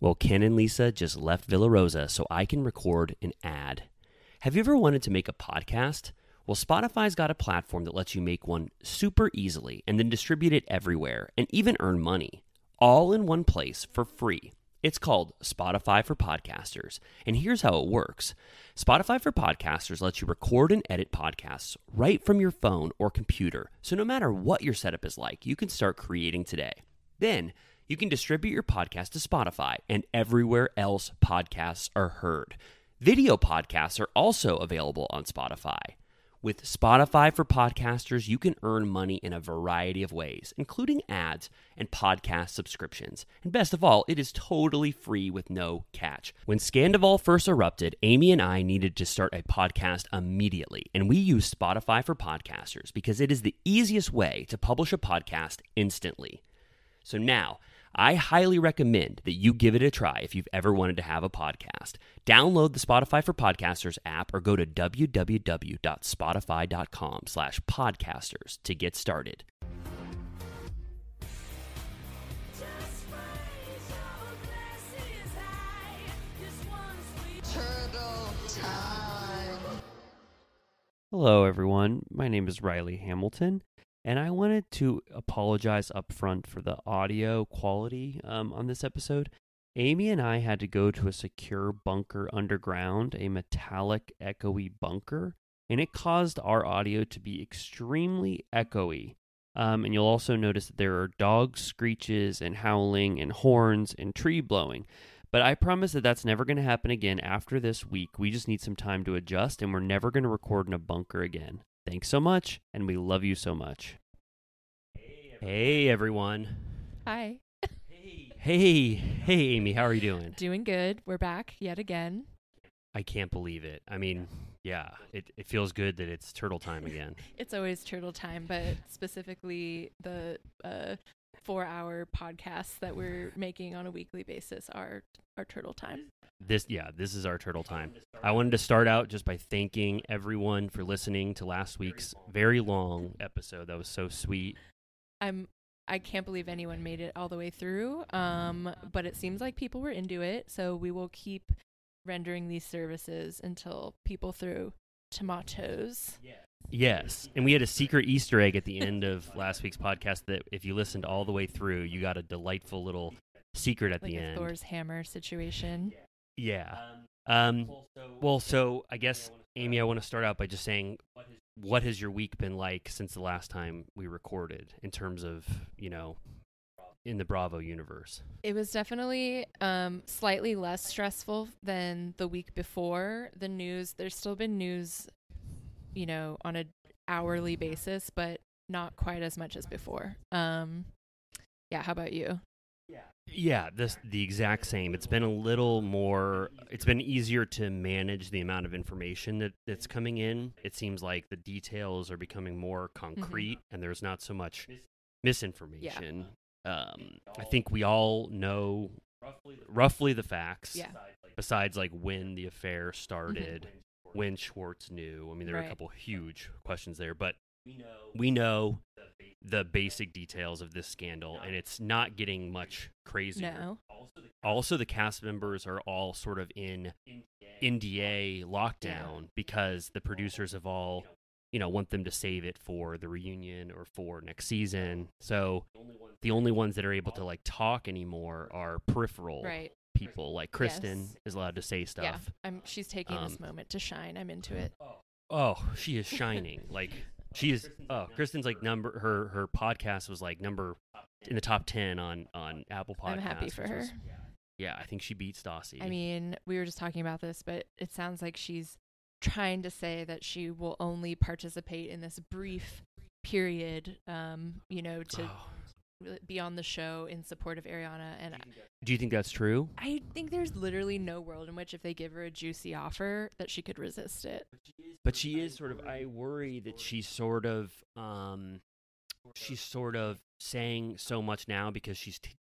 Well, Ken and Lisa just left Villa Rosa so I can record an ad. Have you ever wanted to make a podcast? Well, Spotify's got a platform that lets you make one super easily and then distribute it everywhere and even earn money, all in one place for free. It's called Spotify for Podcasters. And here's how it works Spotify for Podcasters lets you record and edit podcasts right from your phone or computer. So no matter what your setup is like, you can start creating today. Then you can distribute your podcast to Spotify and everywhere else podcasts are heard. Video podcasts are also available on Spotify. With Spotify for Podcasters, you can earn money in a variety of ways, including ads and podcast subscriptions. And best of all, it is totally free with no catch. When Scandoval first erupted, Amy and I needed to start a podcast immediately, and we used Spotify for Podcasters because it is the easiest way to publish a podcast instantly. So now, I highly recommend that you give it a try if you've ever wanted to have a podcast. Download the Spotify for Podcasters app or go to www.spotify.com slash podcasters to get started. Hello, everyone. My name is Riley Hamilton, and I wanted to apologize up front for the audio quality um, on this episode. Amy and I had to go to a secure bunker underground, a metallic, echoey bunker, and it caused our audio to be extremely echoey. Um, and you'll also notice that there are dog screeches and howling and horns and tree blowing. But I promise that that's never going to happen again after this week. We just need some time to adjust, and we're never going to record in a bunker again. Thanks so much, and we love you so much. Hey, everyone. Hi. Hey, hey, Amy, how are you doing? Doing good. We're back yet again. I can't believe it. I mean, yeah, it, it feels good that it's turtle time again. It's always turtle time, but specifically the uh, four-hour podcasts that we're making on a weekly basis are our turtle time. This, yeah, this is our turtle time. I wanted to start out just by thanking everyone for listening to last week's very long episode. That was so sweet. I'm I can't believe anyone made it all the way through. Um, but it seems like people were into it, so we will keep rendering these services until people throw tomatoes. Yes, and we had a secret Easter egg at the end of last week's podcast that if you listened all the way through, you got a delightful little secret at Like the end. Thor's hammer situation. Yeah. Um, well, so I guess Amy, I want to start out by just saying, what has your week been like since the last time we recorded in terms of you know, in the Bravo universe? It was definitely um, slightly less stressful than the week before. The news, there's still been news, you know, on a hourly basis, but not quite as much as before. Um, yeah, how about you? Yeah, this the exact same. It's been a little more. It's been easier to manage the amount of information that that's coming in. It seems like the details are becoming more concrete, and there's not so much misinformation. Um, I think we all know roughly the facts. Yeah. Besides, like when the affair started, when Schwartz knew. I mean, there are a couple huge questions there, but we know the basic details of this scandal, and it's not getting much crazier. No. Also, the cast members are all sort of in NDA lockdown because the producers have all, you know, want them to save it for the reunion or for next season. So the only ones that are able to like talk anymore are peripheral Right. people. Like Kristen Yes. is allowed to say stuff. Yeah. I'm she's taking this Um, moment to shine. I'm into it. Oh, she is shining. like she is. Oh, Kristen's like number. Her her podcast was like number in the top ten on on Apple Podcasts. I'm happy for her. was- yeah, I think she beat Stassi. I mean, we were just talking about this, but it sounds like she's trying to say that she will only participate in this brief period, um, you know, to Oh. be on the show in support of Ariana. And do you think that's true? I think there's literally no world in which if they give her a juicy offer that she could resist it. But she is sort of. I worry that she's sort of. um She's sort of saying so much now because she's t-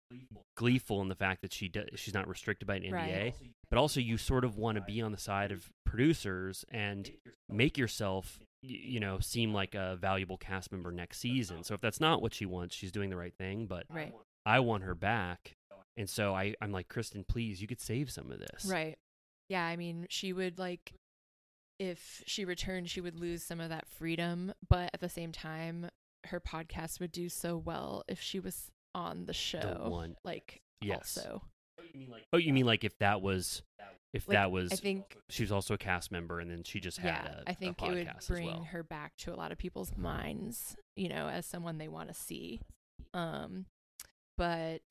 gleeful in the fact that she do- she's not restricted by an NDA. Right. But also, you sort of want to be on the side of producers and make yourself, you know, seem like a valuable cast member next season. So if that's not what she wants, she's doing the right thing. But Right. I want her back, and so I I'm like Kristen, please, you could save some of this. Right. Yeah, I mean, she would like if she returned, she would lose some of that freedom, but at the same time, her podcast would do so well if she was on the show. one- Like Yes. also. Oh, you mean like if that was, if Like, that was, I think she was also a cast member, and then she just had yeah, a, I think a it would bring well. her back to a lot of people's minds, you know, as someone they want to see. Um but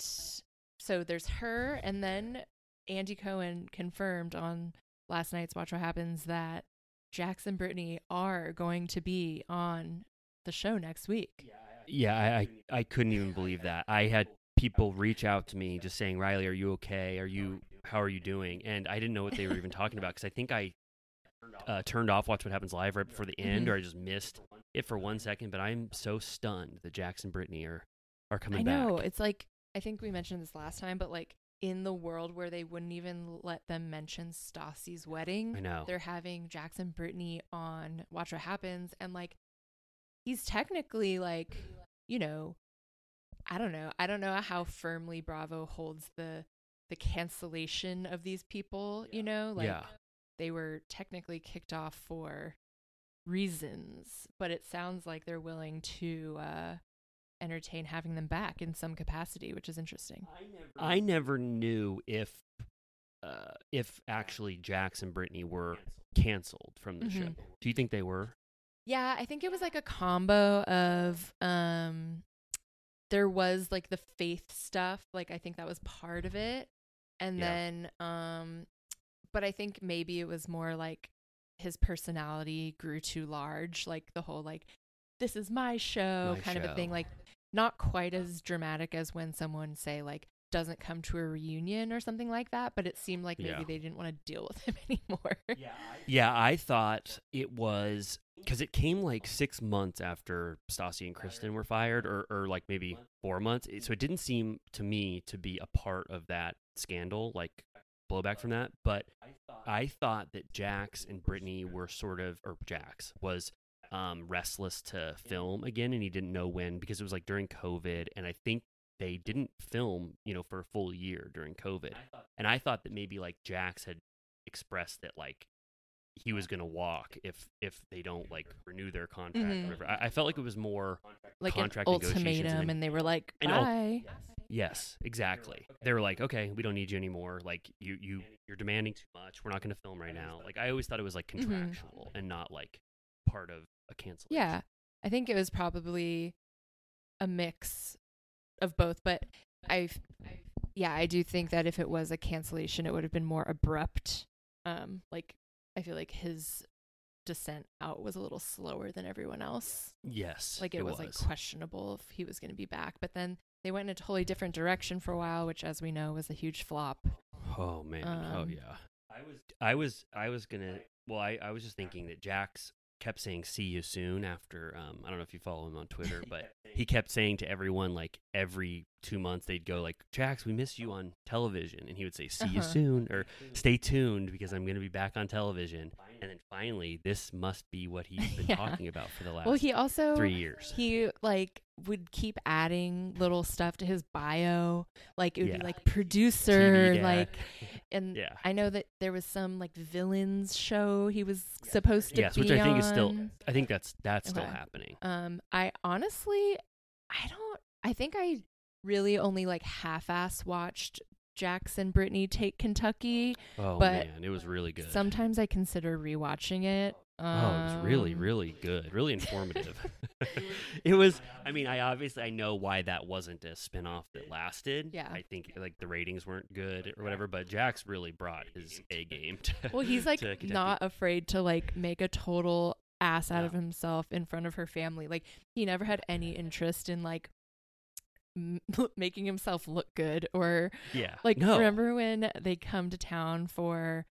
so there's her and then Andy Cohen confirmed on last night's Watch What Happens that Jax and Brittany are going to be on the show next week. Yeah, I, I I couldn't even believe that. I had people reach out to me just saying, "Riley, are you okay? Are you how are you doing?" And I didn't know what they were even talking about because I think I uh, turned off Watch What Happens live right before the end, Mhm. or I just missed it for one second. But I'm so stunned that Jax and Brittany are are coming back. I know. back. It's like I think we mentioned this last time, but like in the world where they wouldn't even let them mention Stassi's wedding, I know. they're having Jax and Brittany on Watch What Happens, and like he's technically like, you know, I don't know, I don't know how firmly Bravo holds the the cancellation of these people. You know, like yeah, they were technically kicked off for reasons, but it sounds like they're willing to uh, entertain having them back in some capacity, which is interesting. I never knew if uh, if actually Jax and Brittany were canceled from the show. Mhm. Do you think they were? Yeah, I think it was like a combo of um there was like the faith stuff, like I think that was part of it. And Yeah. then um but I think maybe it was more like his personality grew too large, like the whole like this is my show My kind of a thing, like not quite as dramatic as when someone say like doesn't come to a reunion or something like that, but it seemed like maybe Yeah. they didn't want to deal with him anymore. Yeah. Yeah, I thought it was because it came like six months after Stassi and Kristen were fired, or, or like maybe four months. So it didn't seem to me to be a part of that scandal, like blowback from that. But I thought that Jax and Brittany were sort of, or Jax was um, restless to film again, and he didn't know when because it was like during COVID, and I think they didn't film, you know, for a full year during COVID. And I thought that maybe like Jax had expressed that like he was going to walk if if they don't like renew their contract Mhm. or whatever. I, I felt like it was more like an contract negotiations ultimatum and- and they were like And ul- bye. yes, exactly. They were like, okay, we don't need you anymore. Like you you you're demanding too much. We're not going to film right now. Like I always thought it was like Mhm. contractual and not like part of a cancellation. Yeah. I think it was probably a mix of both, but I yeah, I do think that if it was a cancellation it would have been more abrupt. Um like I feel like his descent out was a little slower than everyone else. Yes. Like it, was, like questionable if he was going to be back, but then they went in a totally different direction for a while, which as we know was a huge flop. Oh man. oh Um, yeah. I was I was I was gonna well I, I was just thinking that Jax kept saying see you soon after um I don't know if you follow him on Twitter, but he kept saying to everyone like every two months they'd go like, Jax, we miss you on television, and he would say, "See you Uh-huh. soon," or "Stay tuned because I'm going to be back on television." And then finally, this must be what he's been Yeah. talking about for the last well, he also three years. He like would keep adding little stuff to his bio. Like it would Yeah. be like producer, like and Yeah. I know that there was some like villains show he was supposed to yes, be which I think is still. on. I think that's that's still happening. Um, I honestly, I don't. I think I really only like half-ass watched Jax and Brittany take Kentucky. Oh but man, it was really good. Sometimes I consider rewatching it. Oh, it was really, Um, really good, really informative. it was. I mean, I obviously I know why that wasn't a spinoff that lasted. Yeah. I think like the ratings weren't good or whatever, but Jax really brought his A game. To, Well, he's like not afraid to like make a total ass out of himself in front of her family. Like he never had any interest in like m- making himself look good or Yeah. like no. remember when they come to town for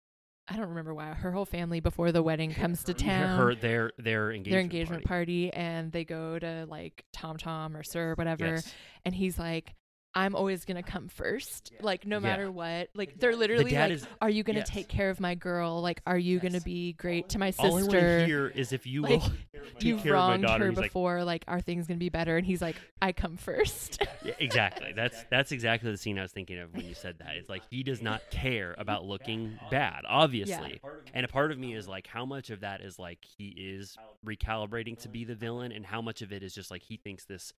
I don't remember why her whole family before the wedding comes to town. Her their their engagement, their engagement party. party. and they go to like Tom Tom or SUR or whatever Yes. and he's like I'm always gonna come first, like no Yeah. matter what. Like they're literally dad like, is- "Are you gonna yes. take care of my girl? Like, are you gonna be great to my sister?" All I want sister? to hear is if you like, will take you've care of my wronged daughter. her He's like, before. Like, are things gonna be better?" And he's like, "I come first. Yeah, exactly. That's that's exactly the scene I was thinking of when you said that. It's like he does not care about looking bad, obviously. And a part of me is like, how much of that is like he is recalibrating to be the villain, and how much of it is just like he thinks this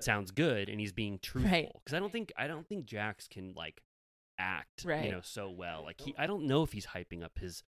sounds good and he's being truthful. Right. I don't think I don't think Jax can like act, Right. you know, so well. Like he, I don't know if he's hyping up his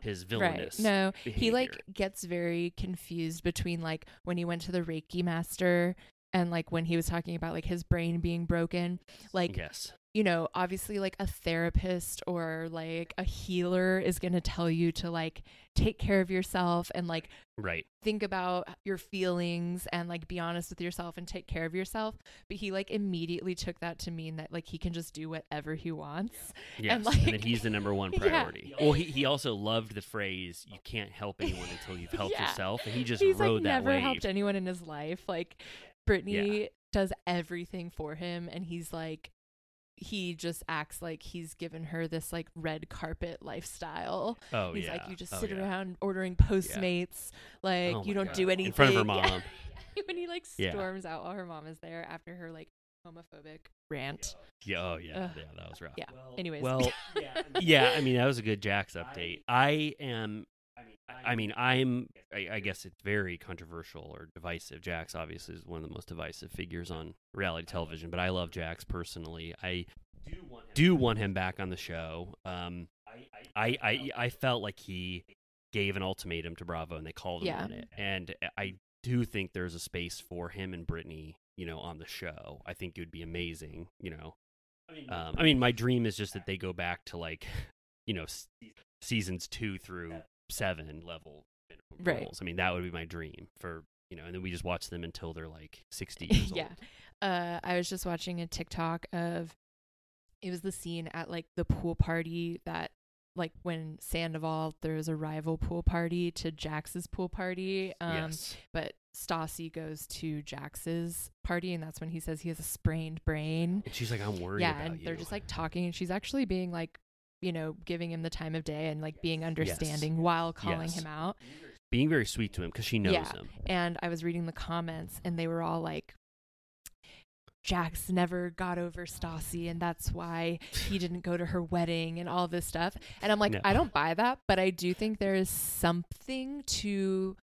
his right? villainous. No, he like gets very confused between like when he went to the Reiki master and like when he was talking about like his brain being broken. Like yes, you know, obviously like a therapist or like a healer is going to tell you to like take care of yourself and like right. think about your feelings and like be honest with yourself and take care of yourself. But he like immediately took that to mean that like he can just do whatever he wants. Yes, and, like- that he's the number one Yeah. priority. Well, he, he also loved the phrase "you can't help anyone until you've helped Yeah. yourself," and he just He's rode like that never wave. helped anyone in his life. Like Brittany does everything for him and he's like he just acts like he's given her this like red carpet lifestyle. oh he's yeah, like you just Oh, sit yeah. around ordering postmates like Oh you don't God. do anything in front of her mom. when he like Yeah. storms out while her mom is there after her like homophobic rant. Yeah, oh yeah, Ugh. yeah, that was rough. Yeah. Anyways. Well, yeah, I mean that was a good Jax update. I am. I mean, I'm. I, I guess it's very controversial or divisive. Jax obviously is one of the most divisive figures on reality television, but I love Jax personally. I do want him back on the show. Um, I I I felt like he gave an ultimatum to Bravo and they called him Yeah. on it, and I do think there's a space for him and Brittany, you know, on the show. I think it would be amazing, you know. Um, I mean, my dream is just that they go back to like, you know, seasons two through seven level Right. roles. I mean, that would be my dream for you know, and then we just watch them until they're like sixty years yeah. old. Uh, I was just watching a TikTok of it was the scene at like the pool party that like when Sandoval there was a rival pool party to Jax's pool party. Um yes. but Stassi goes to Jax's party and that's when he says he has a sprained brain. And she's like, I'm worried yeah, and you. they're just like talking and she's actually being like you know, giving him the time of day and like being understanding while calling Yes. him out. being very sweet to him because she knows Yeah. him. And I was reading the comments and they were all like, Jax never got over Stassi and that's why he didn't go to her wedding and all this stuff. And I'm like, No. I don't buy that, but I do think there is something to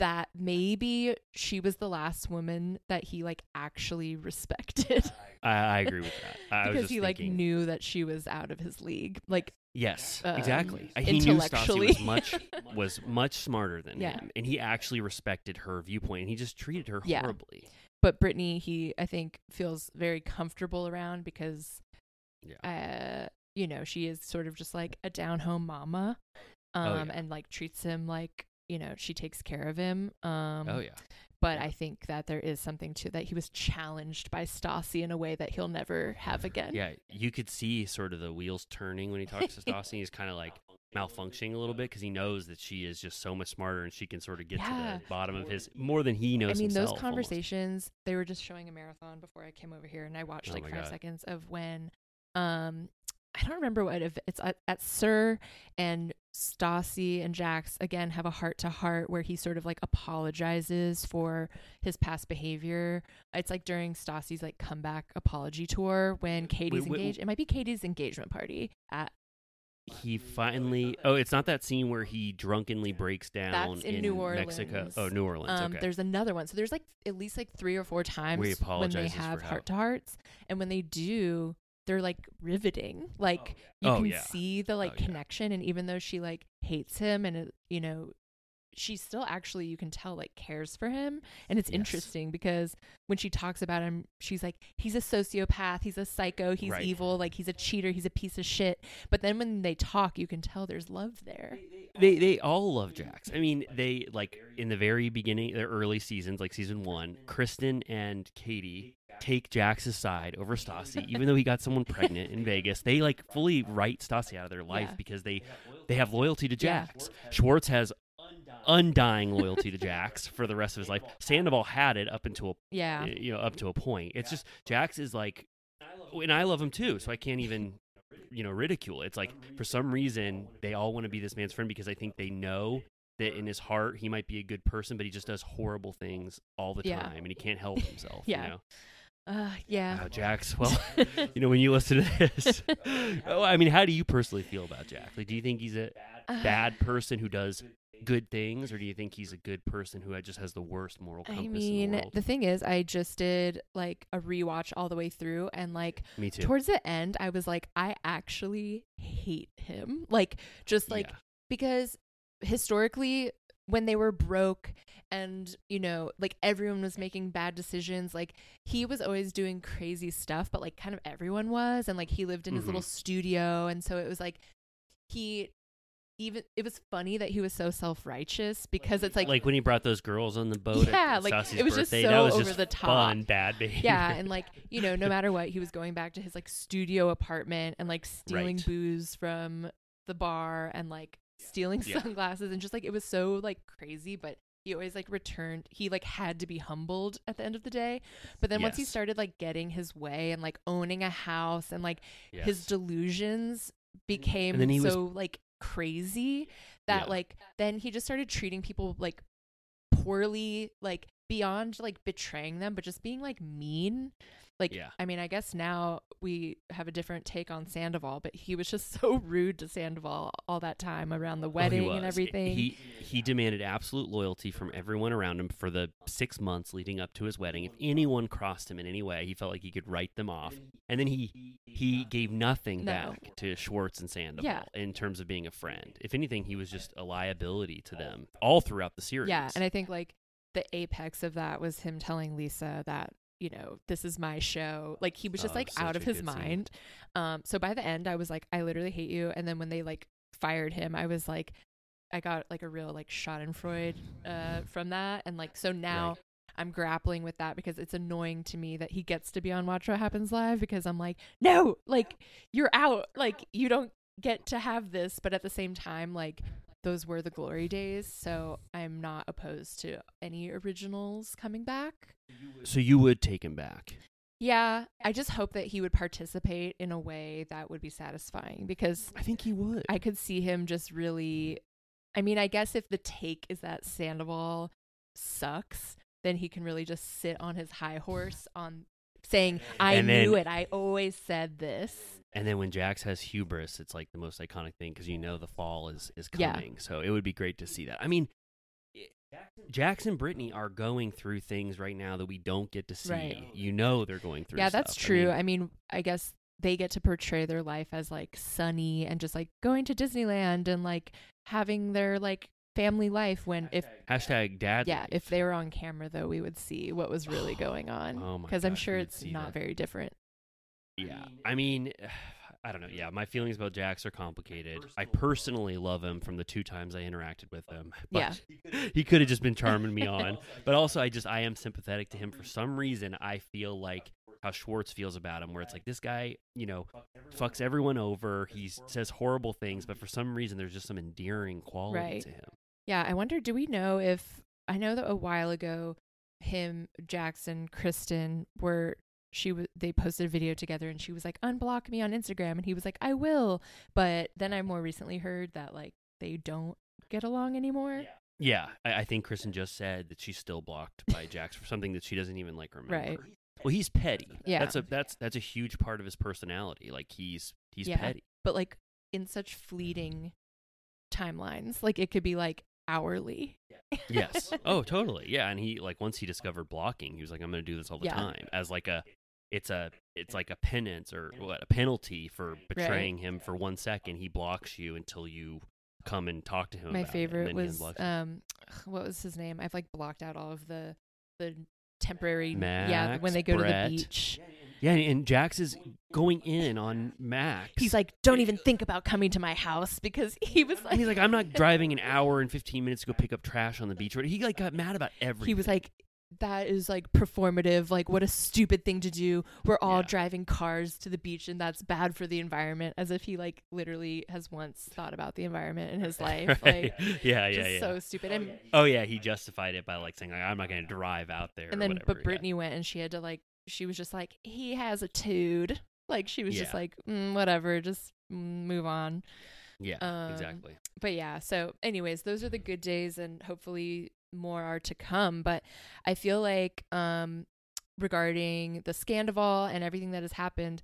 that maybe she was the last woman that he like actually respected I, I agree with that. I was because just he like thinking- knew that she was out of his league. Like Yes, um, exactly. He knew Stassi was intellectually. much was much smarter than Yeah. him, and he actually respected her viewpoint. And he just treated her Yeah. horribly. but Brittany, he I think feels very comfortable around because Yeah. uh you know, she is sort of just like a down home mama. Um Oh, yeah. and like treats him like, you know, she takes care of him. Um oh yeah. but yeah. I think that there is something to that he was challenged by Stassi in a way that he'll never have again. Yeah, you could see sort of the wheels turning when he talks to Stassi. He's kind of like malfunctioning a little bit because he knows that she is just so much smarter and she can sort of get to the bottom of his more than he knows. I mean, himself, those almost. conversations, they were just showing a marathon before I came over here and I watched Oh like five God. seconds of when um I don't remember what it's at, at SUR and Stassi and Jax again have a heart to heart where he sort of like apologizes for his past behavior. It's like during Stassi's like comeback apology tour when Katie's wait, engaged. It might be Katie's engagement party at He finally. Oh, it's not that scene where he drunkenly breaks down That's in New Mexico. Orleans. Oh, New Orleans. Um, okay. There's another one. So there's like at least like three or four times when they have heart to hearts, and when they do, they're like riveting. Like oh, you Oh, can yeah. see the like Oh, yeah. connection, and even though she like hates him, and uh, you know, she still actually you can tell like cares for him, and it's Yes. interesting because when she talks about him, she's like, he's a sociopath, he's a psycho, he's Right. evil, like he's a cheater, he's a piece of shit. But then when they talk, you can tell there's love there. they they all love Jax. I mean, they like in the very beginning, the early seasons, like season one, Kristen and Katie take Jax's side over Stassi, even though he got someone pregnant in Vegas. They like fully write Stassi out of their life Yeah. because they they have loyalty to Yeah. Jax. Schwartz has undying loyalty to Jax for the rest of his life. Sandoval had it up until Yeah. you know up to a point. It's just Jax is like, and I love him too, so I can't even you know ridicule. it. It's like for some reason they all want to be this man's friend because I think they know that in his heart he might be a good person, but he just does horrible things all the Yeah. time and he can't help himself. Yeah. You know? Uh, yeah. Wow, Jax. Well, you know when you listen to this, oh, I mean, how do you personally feel about Jax? Like, do you think he's a Uh, bad person who does good things, or do you think he's a good person who just has the worst moral compass I in the mean, world? the thing is, I just did like a rewatch all the way through, and like Me too. towards the end, I was like, I actually hate him. Like, just like Yeah. because historically, when they were broke and you know, like everyone was making bad decisions, like he was always doing crazy stuff, but like kind of everyone was, and like he lived in his little Mhm. studio, and so it was like he. Even it was funny that he was so self righteous because it's like like when he brought those girls on the boat Yeah, at like, Stassi's it was just birthday, so that was over just the top. fun bad behavior. yeah and like you know no matter what he was going back to his like studio apartment and like stealing Right. booze from the bar and like stealing Yeah. sunglasses and just like it was so like crazy but he always like returned he like had to be humbled at the end of the day but then once he started like getting his way and like owning a house and like his delusions became he was- so like crazy that Yeah. like then he just started treating people like poorly like beyond like betraying them but just being like mean like Yeah. i mean i guess now we have a different take on sandoval but he was just so rude to sandoval all that time around the Oh, wedding and everything He he demanded absolute loyalty from everyone around him for the six months leading up to his wedding. If anyone crossed him in any way, he felt like he could write them off. And then he he gave nothing No. back to Schwartz and Sandoval Yeah. in terms of being a friend. If anything, he was just a liability to them all throughout the series. yeah and i think like the apex of that was him telling lisa that you know this is my show. Like he was just Oh, like out of his good scene. mind. Um so by the end i was like i literally hate you. And then when they like fired him i was like i got like a real like schadenfreude uh from that. And like so now Right. i'm grappling with that because it's annoying to me that he gets to be on watch what happens live because i'm like no like you're out. Like you don't get to have this. But at the same time like those were the glory days so i'm not opposed to any originals coming back So you would take him back. yeah i just hope that he would participate in a way that would be satisfying because I think he would. i could see him just really i mean i guess if the take is that sandoval sucks then he can really just sit on his high horse on saying i And then- knew it i always said this And then when Jax has hubris, it's like the most iconic thing because you know the fall is is Yeah. coming. So it would be great to see that. I mean, eh, Jax and Brittany are going through things right now that we don't get to see. Right. You know they're going through. yeah that's stuff. I true mean, I mean, I guess they get to portray their life as like sunny and just like going to disneyland and like having their like family life when if hashtag dad. yeah leave. if they were on camera though we would see what was really going on Oh because i'm sure it's not that. very different Yeah. I mean, I don't know. Yeah, my feelings about Jax are complicated. I personally love him from the two times I interacted with him. But He could have just been charming me on. But also I just I am sympathetic to him for some reason. I feel like how Schwartz feels about him, where it's like this guy, you know, fucks everyone over. He says horrible things, but for some reason, there's just some endearing quality Right. to him. Yeah, I wonder. Do we know if I know that a while ago, him, Jax and, Kristen were she was they posted a video together and she was like unblock me on Instagram and he was like I will, but then I more recently heard that like they don't get along anymore. Yeah, I, I think Kristen just said that she's still blocked by Jax for something that she doesn't even like remember. Right. Well, he's petty. Yeah. That's a that's that's a huge part of his personality. Like he's he's Yeah. petty. But like in such fleeting timelines, like it could be like hourly. yes. Oh, totally. Yeah, and he like once he discovered blocking, he was like, I'm going to do this all the Yeah. time as like a, it's a it's like a penance or what a penalty for betraying him for one second. He blocks you until you come and talk to him. My about favorite was um what was his name? I've like blocked out all of the the temporary yeah, when they go Brett. to the beach. yeah, and Jax is going in on Max. He's like, "Don't even think about coming to my house," because he was like, And he's like, I'm not driving an hour and 15 minutes to go pick up trash on the beach. He like got mad about everything. he was like, "That is like performative. Like, what a stupid thing to do. We're all Yeah. driving cars to the beach, and that's bad for the environment." As if he like literally has once thought about the environment in his life. Right. Like, yeah, yeah, just yeah. so stupid. And oh yeah, he justified it by like saying like, I'm not going to drive out there. and or then, whatever. but yeah. Brittany went, and she had to like, she was just like, "He has a tude." Like she was just like, mm, "Whatever, just move on." Yeah, um, exactly. but yeah so anyways those are the good days and hopefully more are to come but i feel like um regarding the scandoval and everything that has happened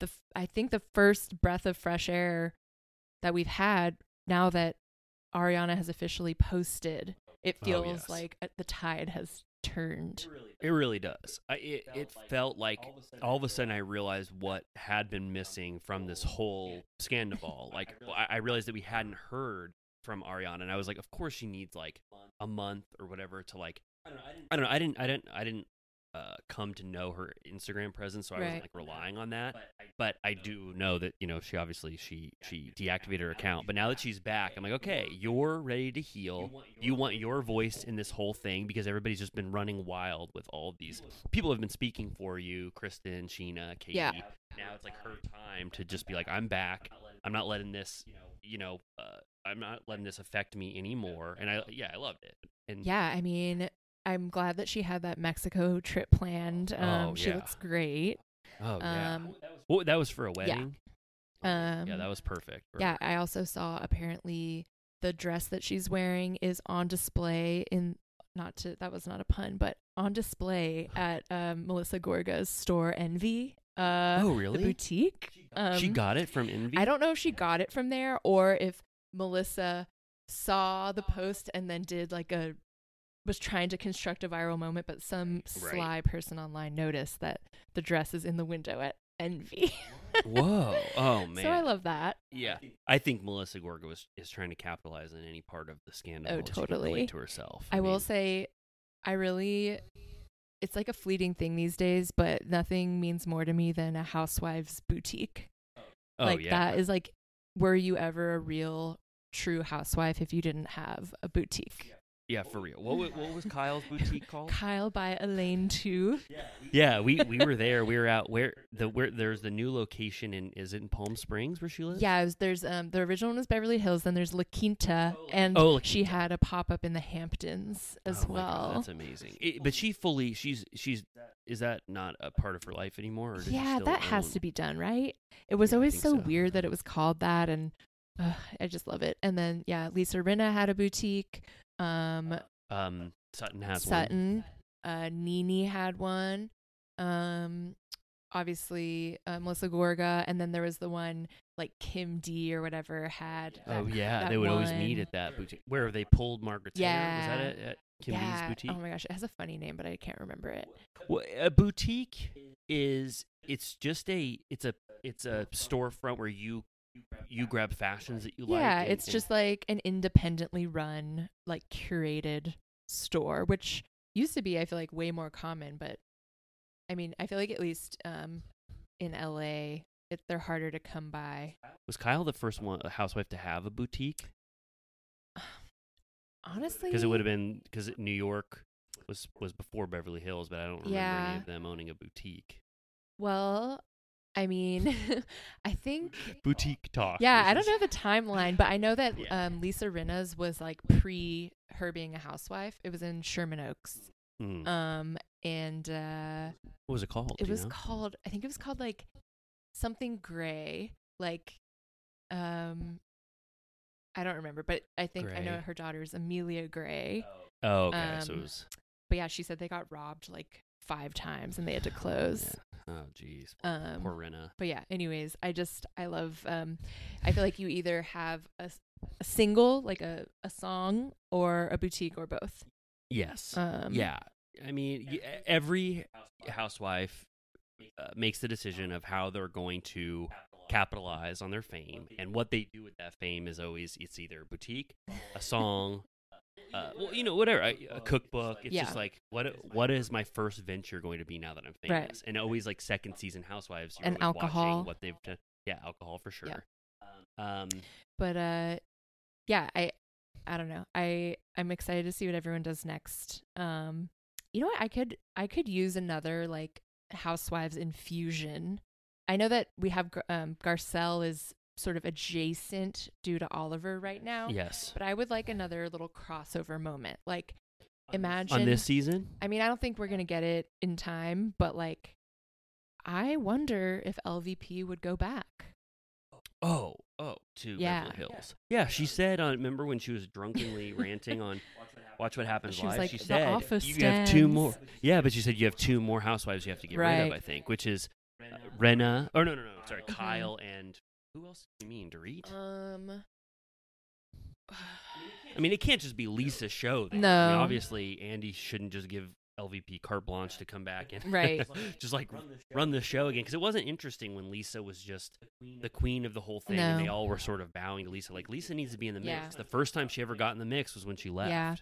the f- i think the first breath of fresh air that we've had now that ariana has officially posted it Oh, feels yes. like uh, the tide has turned It really does. I, it it felt like all of a sudden I realized what had been missing from this whole scandal. like I, I realized that we hadn't heard from Ariana, and I was like, of course she needs like a month or whatever to like. I don't know. I didn't. I didn't. I didn't. Uh, come to know her Instagram presence, so I wasn't like relying on that. But I do know that you know she obviously she she deactivated her account. But now that she's back, I'm like, okay, you're ready to heal. You want your voice in this whole thing because everybody's just been running wild with all these people have been speaking for you, Kristen, Scheana, Katie. Yeah. Now it's like her time to just be like, I'm back. I'm not letting this, you know, uh, I'm not letting this affect me anymore. And I, yeah, I loved it. And yeah i mean i'm glad that she had that mexico trip planned um Oh, she yeah. looks great oh yeah, um Well, that was for a wedding. Um, yeah, that was perfect. for Yeah, her. I also saw apparently the dress that she's wearing is on display in not to that was not a pun, but on display at um, Melissa Gorga's store Envy. Uh, Oh, really? The boutique. Um, she got it from Envy. I don't know if she got it from there or if Melissa saw the post and then did like a was trying to construct a viral moment, but some Right. sly person online noticed that the dress is in the window at Envy. Whoa! Oh man! So I love that. Yeah, I think Melissa Gorga was is trying to capitalize on any part of the scandal. Oh, that she can relate totally. to herself. I, will mean, say, I really, it's like a fleeting thing these days, but nothing means more to me than a housewife's boutique. oh, like yeah. that is like, were you ever a real, true housewife if you didn't have a boutique? Yeah, for real. What wa- what was Kyle's boutique called? Kyle by Alene Too. Yeah, we we were there. We were out where the where there's the new location in is it in Palm Springs where she lives? Yeah, it was- there's um the original one was Beverly Hills, then there's La Quinta, and Oh, La she had a pop up in the Hamptons as Oh my God, well. that's amazing. It- but she fully she's she's is that not a part of her life anymore? Or does she yeah, still that has own- to be done, right? It was Yeah, I always think so, so. weird that it was called that, and uh, I just love it. And then yeah, Lisa Rinna had a boutique. Um, Um, Sutton has one. Sutton, uh, Nene had one. Um, obviously uh, Melissa Gorga, and then there was the one like Kim D or whatever had. Oh that- yeah, that they would always meet at that boutique. Where have they pulled Margaret's hair? Was that Yeah. at, at Kim D's boutique? Oh my gosh, it has a funny name, but I can't remember it. Well, a boutique is it's just a it's a it's a storefront where you you grab fashions that you like. yeah, it's and- just like an independently run, like curated store, which used to be, I feel like, way more common. But I mean, I feel like at least um, in LA, it, they're harder to come by. was Kyle the first one a housewife to have a boutique Honestly, because it would have been because New York was was before Beverly Hills, but I don't remember any of them owning a boutique. Well, I mean, I think Boutique talk. Yeah, I don't know the timeline, but I know that Yeah. um, Lisa Rinna's was like pre her being a housewife. It was in Sherman Oaks. Mm. Um, and uh, what was it called? it was know? called, I think it was called like something gray, like, um, I don't remember, but I think I know her daughter's Amelia Gray. Oh, okay. so it um, was. But yeah, she said they got robbed like five times and they had to close. Yeah. Oh, jeez. Um, Poor Rinna. but yeah anyways i just i love um i feel like you either have a single like a, a song or a boutique or both Yes. um yeah. I mean, every housewife uh, makes the decision of how they're going to capitalize on their fame, and what they do with that fame is always it's either boutique, a song, uh, well, you know, whatever, a, a cookbook. It's Yeah. just like what what is my first venture going to be now that I'm famous? Right. And always like second season housewives you're And always watching alcohol. What they've done. Yeah, alcohol for sure. Yeah. Um, but uh yeah i i don't know i i'm excited to see what everyone does next um you know what i could i could use another like housewives infusion i know that we have Gar- um garcelle is sort of adjacent due to oliver right now yes. but i would like another little crossover moment like imagine On this season, I mean, I don't think we're gonna get it in time, but like, I wonder if LVP would go back. Oh, oh, to Yeah. Beverly Hills. Yeah, she said. On remember when she was drunkenly ranting on Watch What Happens She was Live? like, she said office you have two more. Yeah, but she said you have two more housewives you have to get rid of. I think, which is uh, Rinna. Or no, no, no. Sorry. Kyle and who else? Do you mean Dorit? Um, I mean, it can't just be Lisa's show. Then. I No. mean, obviously, Andy shouldn't just give LVP carte blanche to come back and Right. just like run the show again because it wasn't interesting when Lisa was just the queen of the whole thing and they all were sort of bowing to Lisa. Like Lisa needs to be in the mix. Yeah. The first time she ever got in the mix was when she left. Yeah.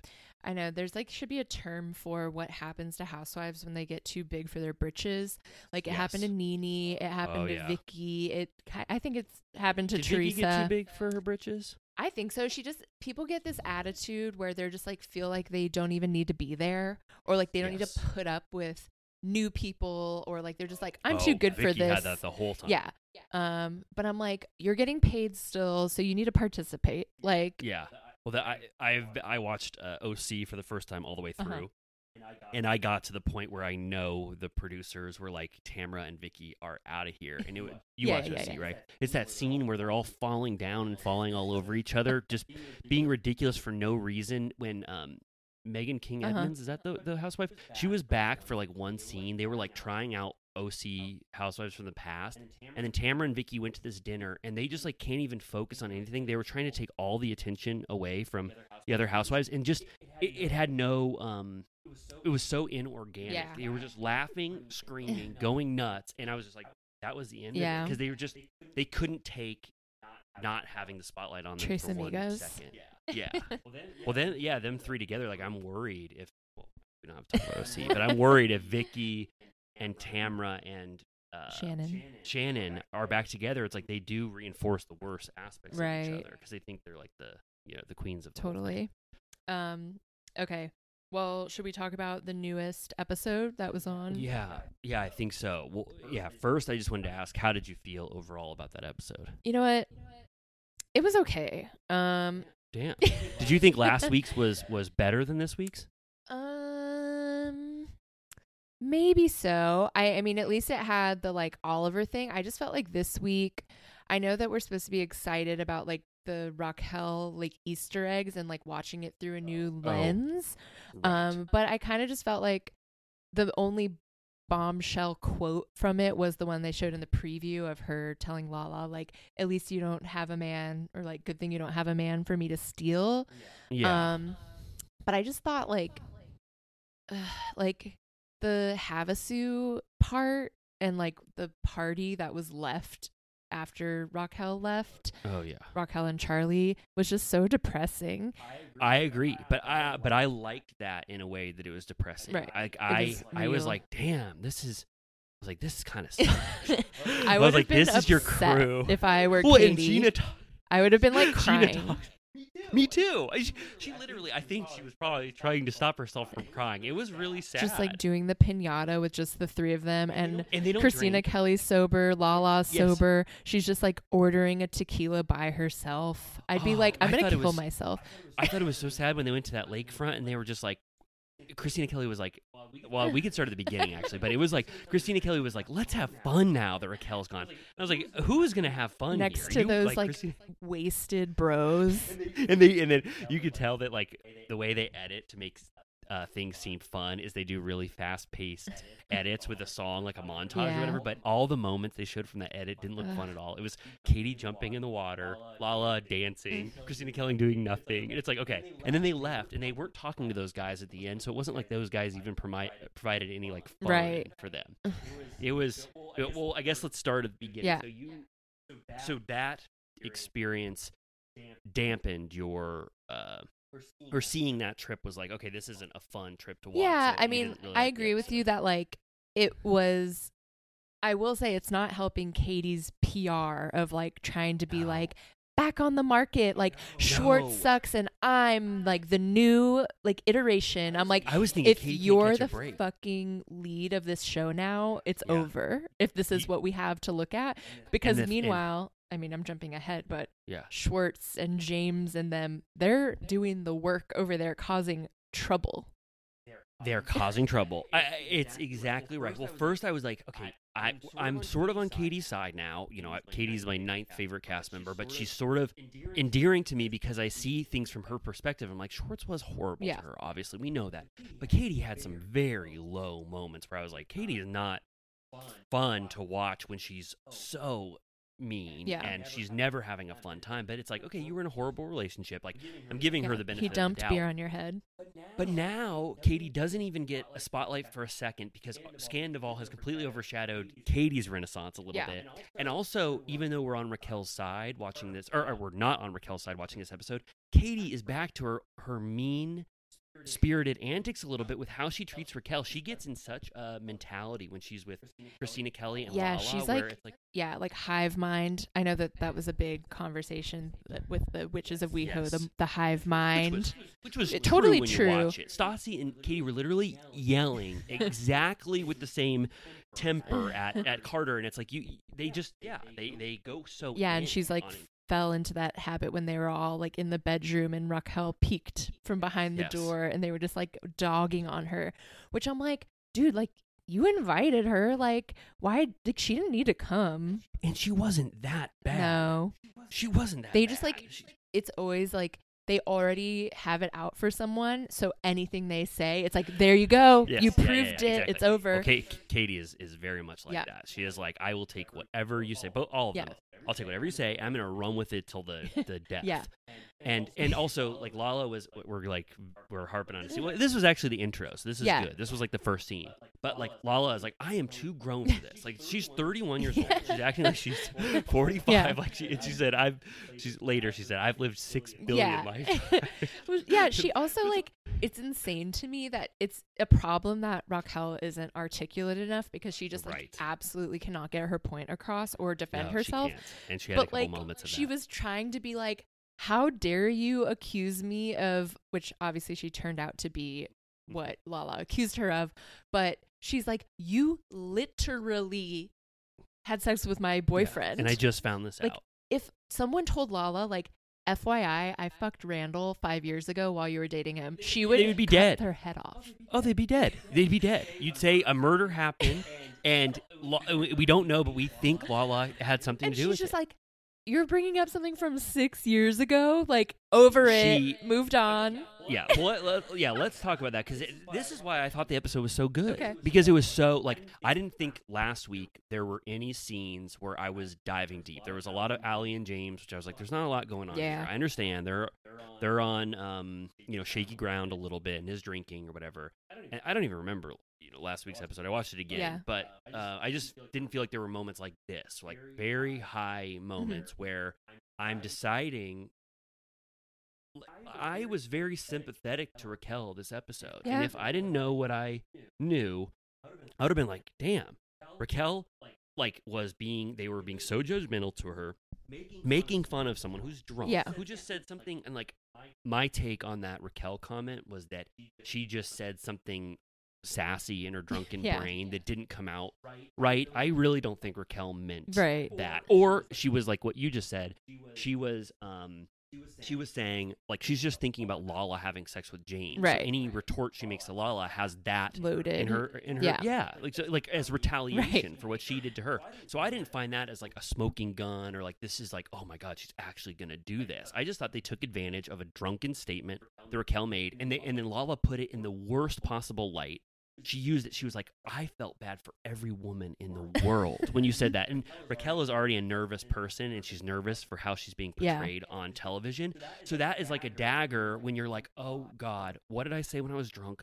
I know there's like should be a term for what happens to housewives when they get too big for their britches. Like it happened to Yes. Nene, it happened Oh, to yeah. Vicki. It I think it's happened to Did Teresa. Vicki get too big for her britches? I think so. She just people get this attitude where they're just like feel like they don't even need to be there or like they don't need to put up with new people or like they're just like I'm Oh, too good for this. Had that the whole time. Yeah. Um but I'm like you're getting paid still so you need to participate. Like Yeah. Well, that I I've I watched uh, OC for the first time all the way through, Uh-huh. and I got to the point where I know the producers were like, Tamra and Vicki are out of here, and it would, you Yeah, watch yeah, OC yeah. right? It's that scene where they're all falling down and falling all over each other, just being ridiculous for no reason. When um. Meghan King Uh-huh. Edmonds is that the the housewife? She was back for like one scene. They were like trying out OC housewives from the past, and then Tamra and Vicki went to this dinner, and they just like can't even focus on anything. They were trying to take all the attention away from the other housewives, and just it, it had no um. It was so inorganic. Yeah. They were just laughing, screaming, going nuts, and I was just like, that was the end. Yeah. because they were just they couldn't take not having the spotlight on them Tres for one Amigos. second. Yeah. Well, then, yeah, them three together. Like, I'm worried if well, we don't have to talk about OC, but I'm worried if Vicki and Tamra and uh, Shannon. Shannon are back together. It's like they do reinforce the worst aspects of each other because they think they're like the you know the queens of the. Totally. Um okay. Well, should we talk about the newest episode that was on? Yeah, yeah, I think so. Well, yeah. First, I just wanted to ask, how did you feel overall about that episode? You know what? It was okay. Um Damn. Did you think last week's was was better than this week's? Maybe so. I I mean at least it had the like Oliver thing. I just felt like this week I know that we're supposed to be excited about like the Raquel like Easter eggs and like watching it through a new Oh, lens. Um but I kind of just felt like the only bombshell quote from it was the one they showed in the preview of her telling Lala like at least you don't have a man or like good thing you don't have a man for me to steal. yeah. Um, but I just thought like, like the Havasu part and like the party that was left after Raquel left, oh yeah. Raquel and Charlie was just so depressing. I agree, but I but I liked that in a way that it was depressing. Right. Like I was I was like, damn, this is. I was like, this is kind of. I I was like, been this is your upset crew. if I were well, and Katie. Gina, ta- I would have been like Gina crying. talked. Me too. I- She, she literally, I think she was probably trying to stop herself from crying. It was really sad. Just like doing the pinata with just the three of them and, And Kristina drink. Kelly's sober, Lala's Yes. sober. She's just like ordering a tequila by herself. I'd be Oh, like, I'm I gonna thought kill was- myself. I thought it was so sad when they went to that lakefront and they were just like, Kristina Kelley was like, well, we could start at the beginning actually, but it was like Kristina Kelley was like, let's have fun now that Raquel's gone. And I was like, who is gonna have fun Next here? to You, those like, Kristina- wasted bros. and they and then you could tell that like the way they edit to make uh, things seem fun is they do really fast paced edits with a song like a montage or whatever. But all the moments they showed from that edit didn't look fun at all. It was Katie jumping in the water, Lala dancing, Kristina Kelley doing nothing, and it's like okay. And then they left, and they weren't talking to those guys at the end, so it wasn't like those guys even promi- provided any like fun Right. for them. It was well. I guess let's start at the beginning. Yeah. So you, so that experience dampened your uh or seeing that trip was like okay this isn't a fun trip to watch Yeah, so I mean, really I like agree with you that like it was. I will say it's not helping Katie's PR of like trying to be No. like back on the market, like Schwartz No. sucks and I'm like the new like iteration. I'm like I was thinking if Katie you're the fucking lead of this show now, it's Yeah. over. If this is what we have to look at, because and- meanwhile, I mean, I'm jumping ahead, but yeah Schwartz and James and them, they're doing the work over there, causing trouble. they're causing trouble I, I- it's exactly right well first i was like okay I, I'm sort of on Katie's side now. You know, Katie's my ninth favorite cast member, but she's sort of endearing to me because I see things from her perspective. I'm like, Schwartz was horrible Yeah. to her. Obviously, we know that. But Katie had some very low moments where I was like, Katie is not fun to watch when she's so mean Yeah. and she's never having a fun time. But it's like, okay, you were in a horrible relationship. Like, I'm giving her the benefit. he of dumped the doubt. beer on your head. But now Katie doesn't even get a spotlight for a second because Scandoval has completely overshadowed Katie's renaissance a little Yeah. bit. And also, even though we're on Raquel's side watching this, or, or we're not on Raquel's side watching this episode, Katie is back to her her mean spirited antics a little bit with how she treats Raquel. She gets in such a mentality when she's with Kristina Kelley and Yeah, Lala, she's like- like Yeah, like hive mind. I know that that was a big conversation that- with the witches of WeHo, Yes. the, the hive which mind. was, which was It- true totally true. You watch it. Stassi and Katie were literally yelling exactly with the same temper at, at Carter, and it's like you they just yeah they they go so yeah, and she's like on it. Fell into that habit when they were all like in the bedroom and Raquel peeked from behind the Yes. door and they were just like dogging on her, which I'm like, dude, like you invited her, like why like she didn't need to come. and she wasn't that bad. No. she wasn't that. They just, like, She- It's always like they already have it out for someone, so anything they say, it's like there you go, Yes, you yeah, yeah, proved yeah, it, exactly. it's over. Okay, Katie is is very much like Yeah. that. She is like, I will take whatever you say, but all of them. I'll take whatever you say. I'm gonna run with it till the the death. Yeah. And and also like Lala was we're like we're harping on. See, well, this was actually the intro, so this is Yeah. good. This was like the first scene. But like Lala is like, I am too grown for this. Like she's 31 years old. She's acting like she's 45. Yeah. Like she and she said, I've she's later. She said, I've lived six billion yeah. lifetimes. Yeah, she also like it's insane to me that it's a problem that Raquel isn't articulate enough because she just like Right. absolutely cannot get her point across or defend No, she herself. can't. And she had a couple like moments of she that. was trying to be like, how dare you accuse me of which obviously she turned out to be what Lala accused her of, but she's like, you literally had sex with my boyfriend. And I just found this like out. if someone told Lala like FYI, I fucked Randall five years ago while you were dating him. She would, They would be cut dead. Their head off. Oh, they'd be dead. They'd be dead. You'd say a murder happened, and La- we don't know, but we think Lala had something And to do with it. she's just like, "You're bringing up something from six years ago. Like over She- it, moved on." yeah, well, let, let- yeah. Let's talk about that because this is why I thought the episode was so good. Okay. Because it was so like I didn't think last week there were any scenes where I was diving deep. There was a lot of Ali and James, which I was like, "There's not a lot going on Yeah. here." I understand they're they're on um you know shaky ground a little bit and his drinking or whatever. And I don't even remember you know last week's episode. I watched it again, Yeah. but uh, I just didn't feel like there were moments like this, like very high moments where I'm deciding. I was very sympathetic to Raquel this episode, Yeah. and if I didn't know what I knew, I would have been like, "Damn, Raquel like was being they were being so judgmental to her, making fun of someone who's drunk, Yeah. who just said something and like my take on that Raquel comment was that she just said something sassy in her drunken Yeah. brain that didn't come out right. I really don't think Raquel meant Right. that. Or she was like what you just said. She was um she was saying like she's just thinking about Lala having sex with James. So Right. any retort she makes to Lala has that Loaded. in her in her Yeah. yeah, like so, like as retaliation for what she did to her. So I didn't find that as like a smoking gun or like this is like oh my god she's actually gonna do this. I just thought they took advantage of a drunken statement that Raquel made and they and then Lala put it in the worst possible light. She used it. She was like, "I felt bad for every woman in the world when you said that." And Raquel is already a nervous person, and she's nervous for how she's being Yeah. portrayed on television. So that is like a dagger when you're like, "Oh God, what did I say when I was drunk?"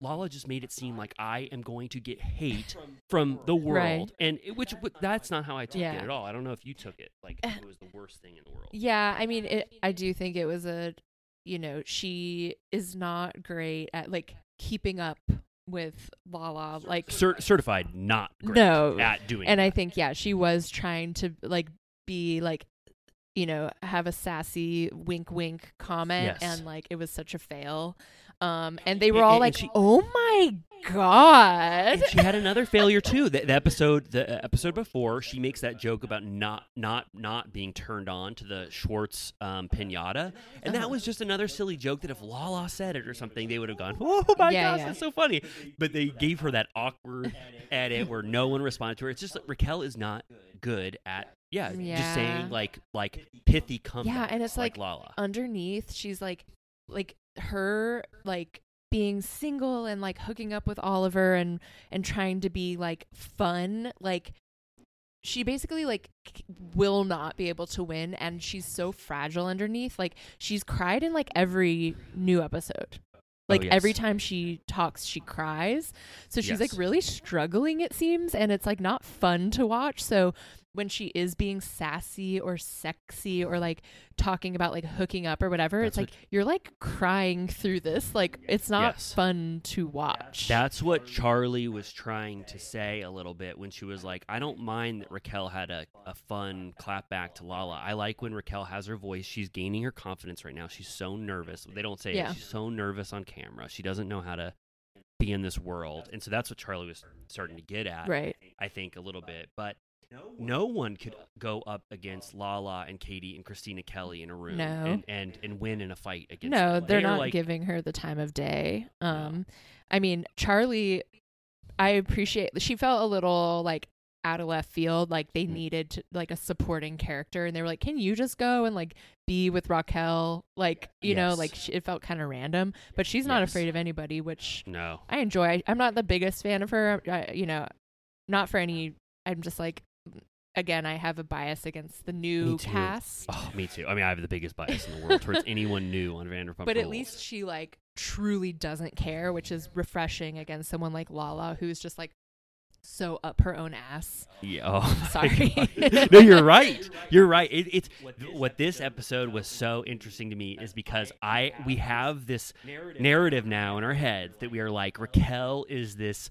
Lala just made it seem like I am going to get hate from the world, Right. and it, which that's not how I took Yeah. it at all. I don't know if you took it like eh. it was the worst thing in the world. Yeah, I mean, it, I do think it was a, you know, she is not great at like keeping up with Lala, like Cer- uh, certified not great no, at doing. and I think yeah, she was trying to like be like, you know, have a sassy wink wink comment, Yes. and like it was such a fail. Um, and they were And- all and like, she- "Oh my god!" and she had another failure too. The, the episode, the uh, episode before, she makes that joke about not, not, not being turned on to the Schwartz um, pinata, and Uh-huh. that was just another silly joke that if Lala said it or something, they would have gone, "Oh my Yeah, gosh, yeah. that's so funny!" But they gave her that awkward edit where no one responded to her. It's just that Raquel is not good at, yeah, just saying like, like pithy comebacks. Yeah, and it's like, like, Lala. underneath she's like like her like being single and like hooking up with Oliver and and trying to be like fun like she basically like will not be able to win and she's so fragile underneath like she's cried in like every new episode. Oh, like Oh, yes. every time she talks she cries. So she's like really struggling it seems and it's like not fun to watch. So when she is being sassy or sexy or like talking about like hooking up or whatever it's That's like you're like crying through this like it's not Yes. fun to watch That's what Charlie was trying to say a little bit when she was like, I don't mind that Raquel had a, a fun clap back to Lala. I like when Raquel has her voice. She's gaining her confidence right now. She's so nervous. They don't say Yeah. it. She's so nervous on camera. She doesn't know how to be in this world. And so that's what Charlie was starting to get at. right I think a little bit. But no one could go up against Lala and Katie and Kristina Kelley in a room No. and, and, and win in a fight against no them. they're They are not like, giving her the time of day um i mean charlie i appreciate she felt a little like out of left field like they Mm. needed to, like a supporting character and they were like can you just go and like be with raquel like you know Yes. like sh- it felt kind of random but she's not Yes. afraid of anybody which No. i enjoy I, i'm not the biggest fan of her I, you know not for any i'm just like again i have a bias against the new too. cast Oh, me too. I mean, I have the biggest bias in the world towards anyone new on Vanderpump but at least she like truly doesn't care which is refreshing against someone like lala who's just like so up her own ass Yeah. Oh, Sorry. No, you're right. You're right. It, it's what this episode was so interesting to me is because I we have this narrative now in our heads that we are like Raquel is this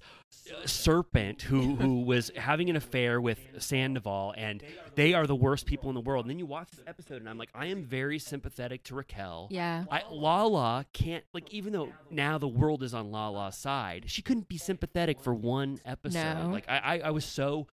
serpent who who was having an affair with Sandoval and they are the worst people in the world. And then you watch this episode and I'm like I am very sympathetic to Raquel. yeah I, Lala can't like even though now the world is on Lala's side, she couldn't be sympathetic for one episode. No. Like I, I, I was so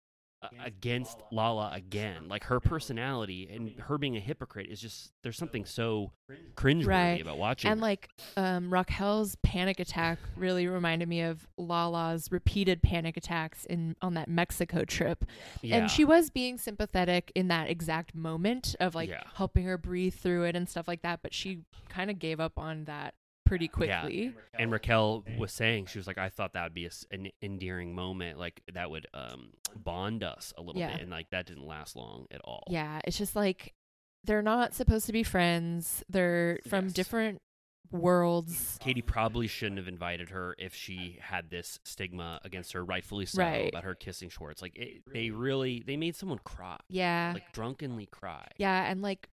against Lala again. Like her personality and her being a hypocrite is just there's something so cringeworthy Right. about watching. and her. like um raquel's panic attack really reminded me of lala's repeated panic attacks in on that mexico trip yeah. and she was being sympathetic in that exact moment of like Yeah. helping her breathe through it and stuff like that but she kind of gave up on that pretty Yeah. quickly and Raquel was saying she was like I thought that would be a s an endearing moment like that would um bond us a little Yeah. bit and like that didn't last long at all. Yeah, it's just like they're not supposed to be friends. They're from Yes. different worlds. Katie probably shouldn't have invited her if she had this stigma against her, rightfully so, Right. about her kissing Schwartz. Like it, they really they made someone cry, Yeah. like drunkenly cry. yeah, and like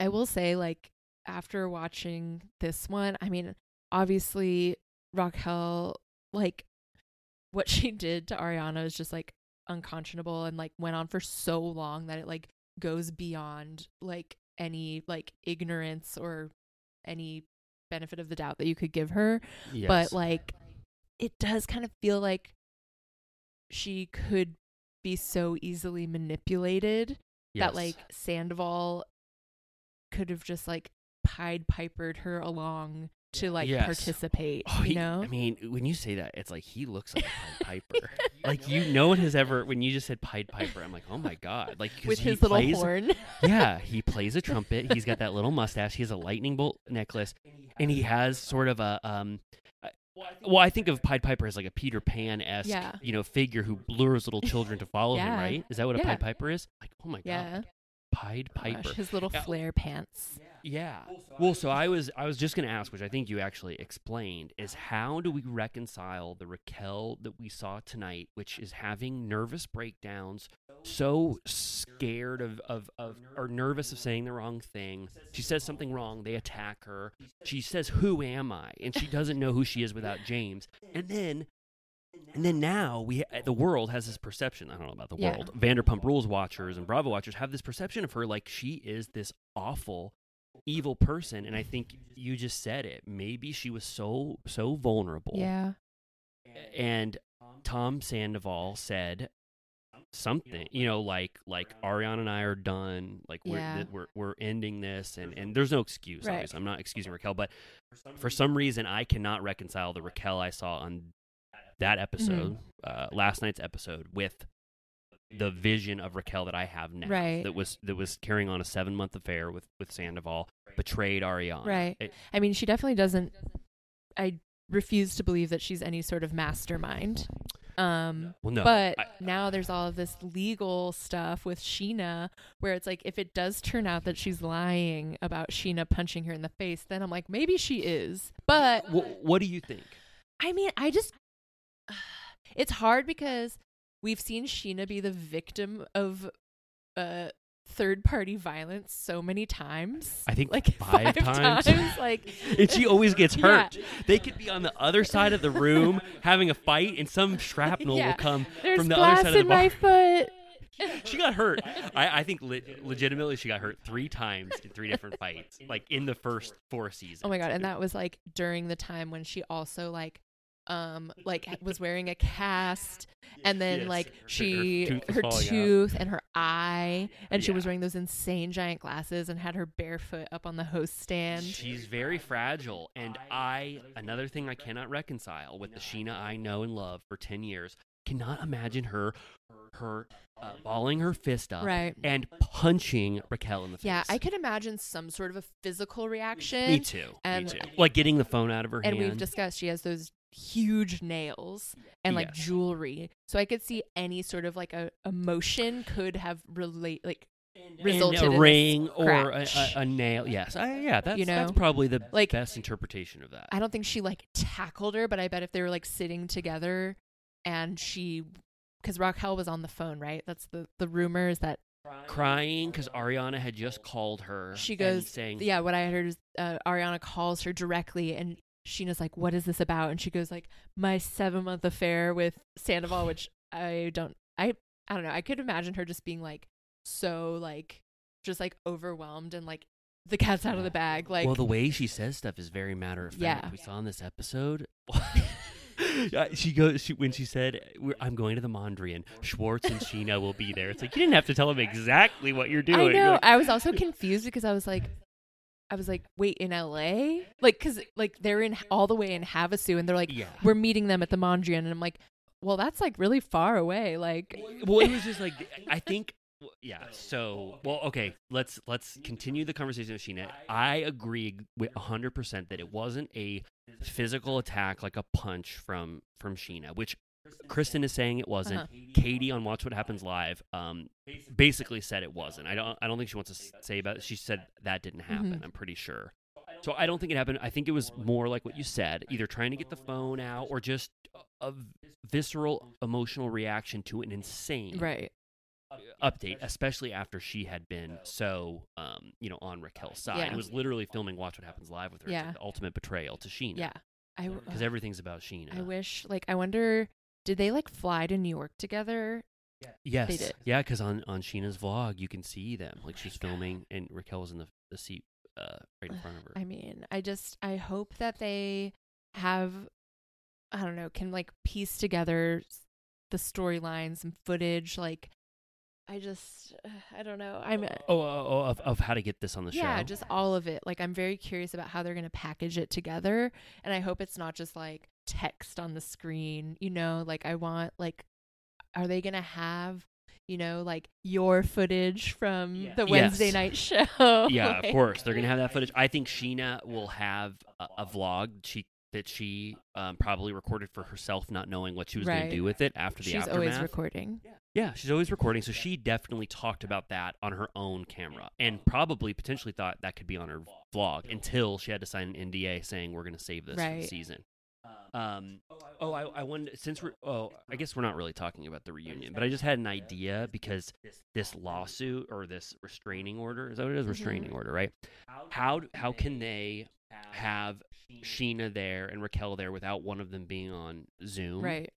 I will say like after watching this one, I mean, obviously Raquel like what she did to Ariana is just like unconscionable and like went on for so long that it like goes beyond like any like ignorance or any benefit of the doubt that you could give her Yes. but like it does kind of feel like she could be so easily manipulated Yes. that like Sandoval could have just like pied pipered her along to like Yes. participate Oh, you he- know I mean, when you say that, it's like he looks like a Pied Piper. like you, no one has ever. When you just said Pied Piper, I'm like, oh my god! like with he his little plays- horn yeah, he plays a trumpet. He's got that little mustache. He has a lightning bolt necklace, and he has sort of a um. Well, I think of Pied Piper as like a Peter Pan esque, Yeah. you know, figure who lures little children to follow him. Right? Is that what a Yeah. Pied Piper is? Like, oh my yeah god, Pied Gosh, Piper. his little Yeah. flare pants Yeah. Well, so I was I was just going to ask, which I think you actually explained, is how do we reconcile the Raquel that we saw tonight, which is having nervous breakdowns, so scared of of, of or nervous of saying the wrong thing. She says something wrong, they attack her. She says, "Who am I?" and she doesn't know who she is without James. And then and then now we eh, the world has this perception. I don't know about the Yeah. world. Vanderpump Rules watchers and Bravo watchers have this perception of her like she is this awful, evil person. And I think you just said it. Maybe she was so so vulnerable. yeah And Tom Sandoval said something, you know, like like Ariana and I are done. Like we're Yeah. th- we're we're ending this, and and there's no excuse. Right. Obviously, I'm not excusing Raquel, but for some reason I cannot reconcile the Raquel I saw on that episode, uh, last night's episode, with the vision of Raquel that I have now. Right. That was that was carrying on a seven month affair with with Sandoval, betrayed Ariana. Right. It- i mean she definitely doesn't i refuse to believe that she's any sort of mastermind um well, no. but I- now there's all of this legal stuff with Scheana where it's like if it does turn out that she's lying about Scheana punching her in the face, then I'm like maybe she is. But wh- what do you think? I mean, I just it's hard because we've seen Scheana be the victim of uh third party violence so many times. I think like five times. like and she always gets Yeah. hurt. They could be on the other side of the room having a fight, and some shrapnel Yeah. will come There's from the glass other side of the in bar. my foot. She got hurt. I, I think le- legitimately she got hurt three times in three different fights, like in the first four seasons. Oh my god, and that was like during the time when she also like um like was wearing a cast and then Yes, like her- her she tooth her tooth and her eye and she was wearing those insane giant glasses and had her barefoot up on the host stand. She's very fragile, and I another thing I cannot reconcile with the Scheana I know and love for ten years. Cannot imagine her, her uh, balling her fist up Right. and punching Raquel in the face. Yeah, I could imagine some sort of a physical reaction. Me too. And- me too. Like getting the phone out of her hand. And hand. we've discussed she has those huge nails and like Yes. jewelry. So I could see any sort of like a emotion could have relate like And resulted in a this ring or a, a, a nail. Yes, I, yeah, that's You that's probably the Like, best interpretation of that. I don't think she like tackled her, but I bet if they were like sitting together and she, because Raquel was on the phone, right? That's the the rumor is that Crying because Ariana had just called her. she and goes, saying, yeah. What I heard is uh, Ariana calls her directly, and Scheana's like, "What is this about?" And she goes like, "My seven month affair with Sandoval," which I don't, I I don't know. I could imagine her just being like so like just like overwhelmed and like the cat's out of the bag, like well, the way she says stuff is very matter of fact. Yeah. We saw in this episode. She goes she, when she said, "We're- "I'm going to the Mondrian. Schwartz and Scheana will be there." It's like you didn't have to tell them exactly what you're doing. I know. Like, I was also confused because I was like, I was like, wait, in LA? Like, cause like they're in all the way in Havasu, and they're like, Yeah. we're meeting them at the Mondrian, and I'm like, well, that's like really far away. Like, well, it was just like I think. Yeah. So, well, okay. Let's let's continue the conversation with Scheana. I agree with hundred percent that it wasn't a physical attack like a punch from from Scheana, which Kristen is saying it wasn't. Uh-huh. Katie on Watch What Happens Live, um, basically said it wasn't. I don't. I don't think she wants to say about it. She said that didn't happen. Mhm. I'm pretty sure. So I don't think it happened. I think it was more like what you said, either trying to get the phone out or just a visceral emotional reaction to an insane right? update, especially after she had been so, um, you know, on Raquel's side. Yeah. It was literally filming Watch What Happens Live with her. Yeah. like the ultimate betrayal to Scheana. Yeah. I Because everything's about Scheana. I wish like I wonder did they like fly to New York together Yes. They did. Yeah, because on on Scheana's vlog, you can see them. Like she's filming, and Raquel was in the the seat uh, right in front of her. I mean, I just I hope that they have I don't know, can like piece together the storylines and footage like I just I don't know. I'm oh, oh, oh of, of how to get this on the yeah, show. Yeah, just all of it. Like I'm very curious about how they're going to package it together and I hope it's not just like text on the screen, you know, like I want like are they going to have you know, like your footage from the Wednesday Yes. night show. yeah, Like- of course they're gonna have that footage. I think Scheana will have a, a vlog she that she um, probably recorded for herself, not knowing what she was Right. gonna do with it after the She's aftermath. always recording. Yeah, she's always recording, so she definitely talked about that on her own camera, and probably potentially thought that could be on her vlog until she had to sign an NDA saying we're going to save this for the Right. season. Um, oh, I, I wanted since we're oh, I guess we're not really talking about the reunion, but I just had an idea because this lawsuit or this restraining order is that what it is? Restraining order, right? How how can they have Scheana there and Raquel there without one of them being on Zoom? Right.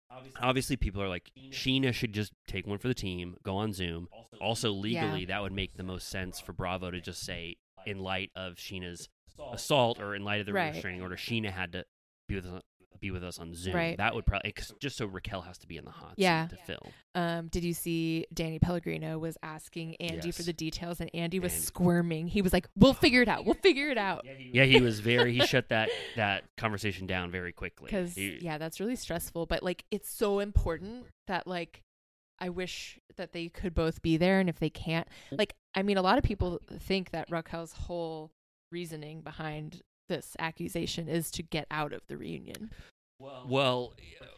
Obviously, people are like, Scheana should just take one for the team, go on Zoom. Also, legally, that would make the most sense for Bravo to just say, in light of Scheana's assault or in light of the Right. restraining order, Scheana had to be with us, be with us on Zoom. Right. That would probably just so Raquel has to be in the hot Yeah. seat to film. Um, did you see Danny Pellegrino was asking Andy for the details, and Andy was Andy. squirming. He was like, "We'll figure it out. We'll figure it out." Yeah, he was very. He shut that that conversation down very quickly. Because yeah, that's really stressful. But like, it's so important that like, I wish that they could both be there, and if they can't, like, I mean, a lot of people think that Raquel's whole reasoning behind this accusation is to get out of the reunion. Well,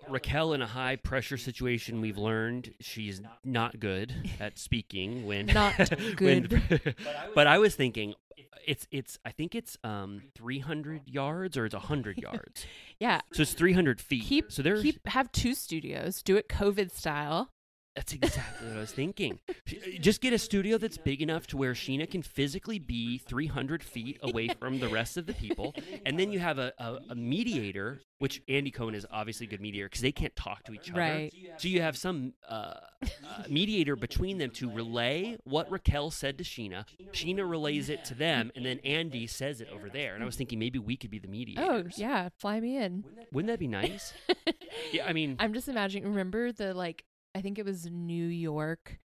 Raquel in a high pressure situation, we've learned she's not good at speaking when Not good. when- good. but I was thinking it's it's I think it's um 300 yards or it's 100 yards. Yeah, So it's 300 feet. keep so there's keep have two studios. Do it COVID style. That's exactly what I was thinking. Just get a studio that's big enough to where Scheana can physically be 300 feet away from the rest of the people, and then you have a, a, a mediator, which Andy Cohen is obviously a good mediator because they can't talk to each other. Right. So you have some uh, uh, mediator between them to relay what Raquel said to Scheana. Scheana relays it to them, and then Andy says it over there. And I was thinking maybe we could be the mediator. Oh yeah, fly me in. Wouldn't that be nice? yeah, I mean, I'm just imagining. Remember the like? I think it was New York,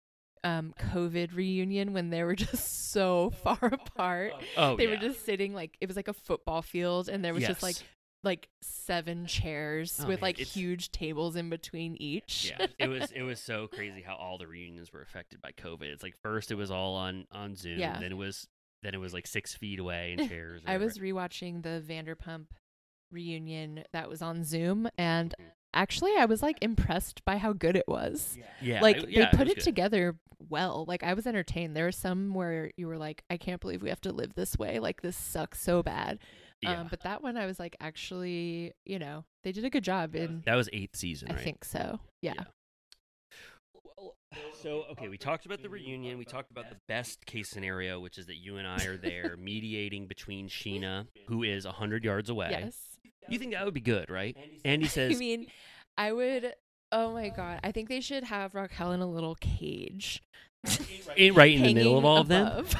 um, COVID reunion when they were just so far apart. oh they yeah. were just sitting like it was like a football field, and there was just like like seven chairs Oh, with man, like it's- huge tables in between each. yeah it was it was so crazy how all the reunions were affected by covid it's like first it was all on on zoom Yeah. then it was then it was like six feet away in chairs I was rewatching the Vanderpump reunion that was on Zoom, and Mm. Actually, I was like impressed by how good it was. yeah like it- yeah, they put was it together well. Like I was entertained. There were some where you were like, I can't believe we have to live this way. Like this sucks so bad. yeah. Um, but that one I was like, actually, you know, they did a good job in. that was eighth season I right think so. Yeah. Well, so okay we talked about the reunion we talked about the best case scenario which is that you and i are there mediating between scheana who is 100 yards away Yes. You think that would be good right andy says. I mean, I would. Oh my god! I think they should have Raquel in a little cage. in, right in the middle of all of them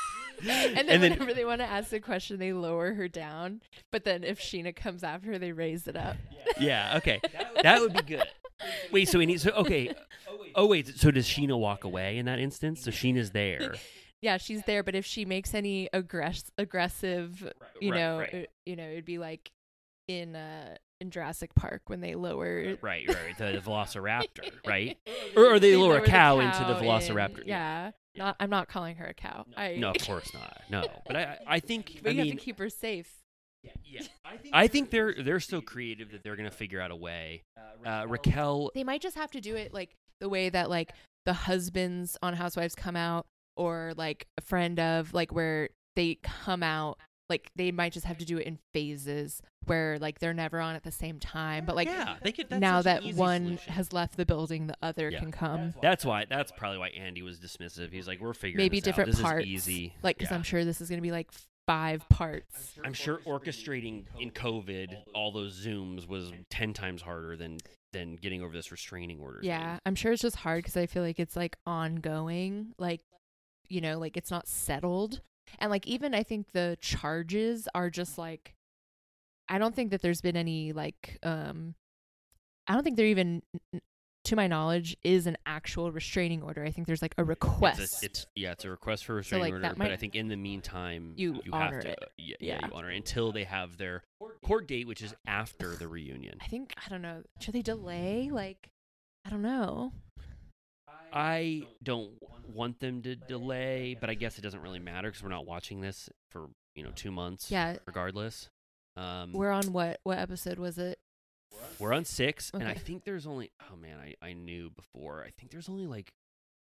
and then, And then- whenever they want to ask a question, they lower her down. But then if Scheana comes after her, they raise it up. yeah okay that would be good wait so we need so okay oh wait so does scheana walk away in that instance so scheana's there Yeah, she's there. But if she makes any aggress- aggressive, you Right, know, right. uh, you know, it'd be like in uh in Jurassic Park when they lower. right right the, the velociraptor right or, or they, lower, a the cow, into the cow in- velociraptor yeah. Not. I'm not calling her a cow. I, no of course not no but i i think but i you mean have to keep her safe. yeah yeah i think they're they're so creative that they're gonna figure out a way uh, raquel They might just have to do it like the way that like the husbands on Housewives come out, or like a friend of like where they come out. Like they might just have to do it in phases where like they're never on at the same time. But like yeah they could that's now that one solution. has left the building, the other Yeah. can come. that's why that's probably why andy was dismissive he's like we're figuring Maybe this different out. This parts. is easy Like, because Yeah. I'm sure this is gonna be like five parts. I'm sure orchestrating in COVID all those Zooms was ten times harder than than getting over this restraining order. Yeah, thing. I'm sure it's just hard because I feel like it's like ongoing, like you know, like it's not settled, and like even I think the charges are just like, I don't think that there's been any like, um, I don't think there even, to my knowledge, is an actual restraining order. I think there's like a request. It's, a, it's yeah, it's a request for a So, restraining like, order, but I think in the meantime You have honor to it. uh, yeah, yeah, Yeah. you honor it until they have their court date, which is after the reunion. I think I don't know. Should they delay? Like, I don't know. I don't want them to delay, but I guess it doesn't really matter because we're not watching this for you know two months. Yeah. Regardless, um, We're on what? What episode was it? we're on six, and I think there's only oh man, I I knew before. I think there's only like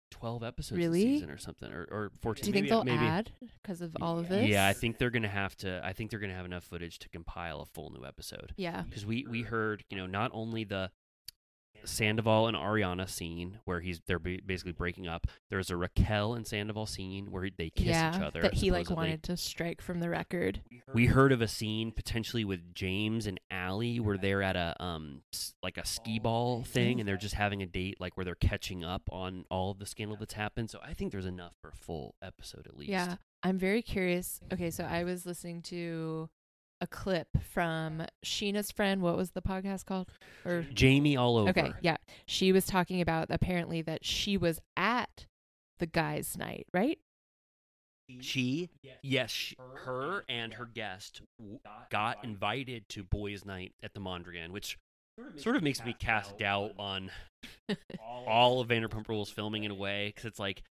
twelve episodes Really? this season or something, or or fourteen. Do you think maybe, they'll maybe. add because of all of this? Yeah, I think they're gonna have to. I think they're gonna have enough footage to compile a full new episode. Yeah. because we we heard you know not only the Sandoval and Ariana scene where he's they're basically breaking up. There's a Raquel and Sandoval scene where they kiss yeah, each other. that he like wanted to strike from the record. We heard of a scene potentially with James and Allie where they're at a um like a skee ball thing and they're just having a date like where they're catching up on all of the scandal that's happened. So I think there's enough for a full episode at least. Yeah, I'm very curious. Okay, so I was listening to a clip from Scheana's friend. What was the podcast called? Or Jamie all over. okay, yeah, she was talking about apparently that she was at the guys' night, right? She, yes, she, her and her guest got invited to boys' night at the Mondrian, which sort of makes me cast doubt on all of Vanderpump Rules filming in a way because it's like y-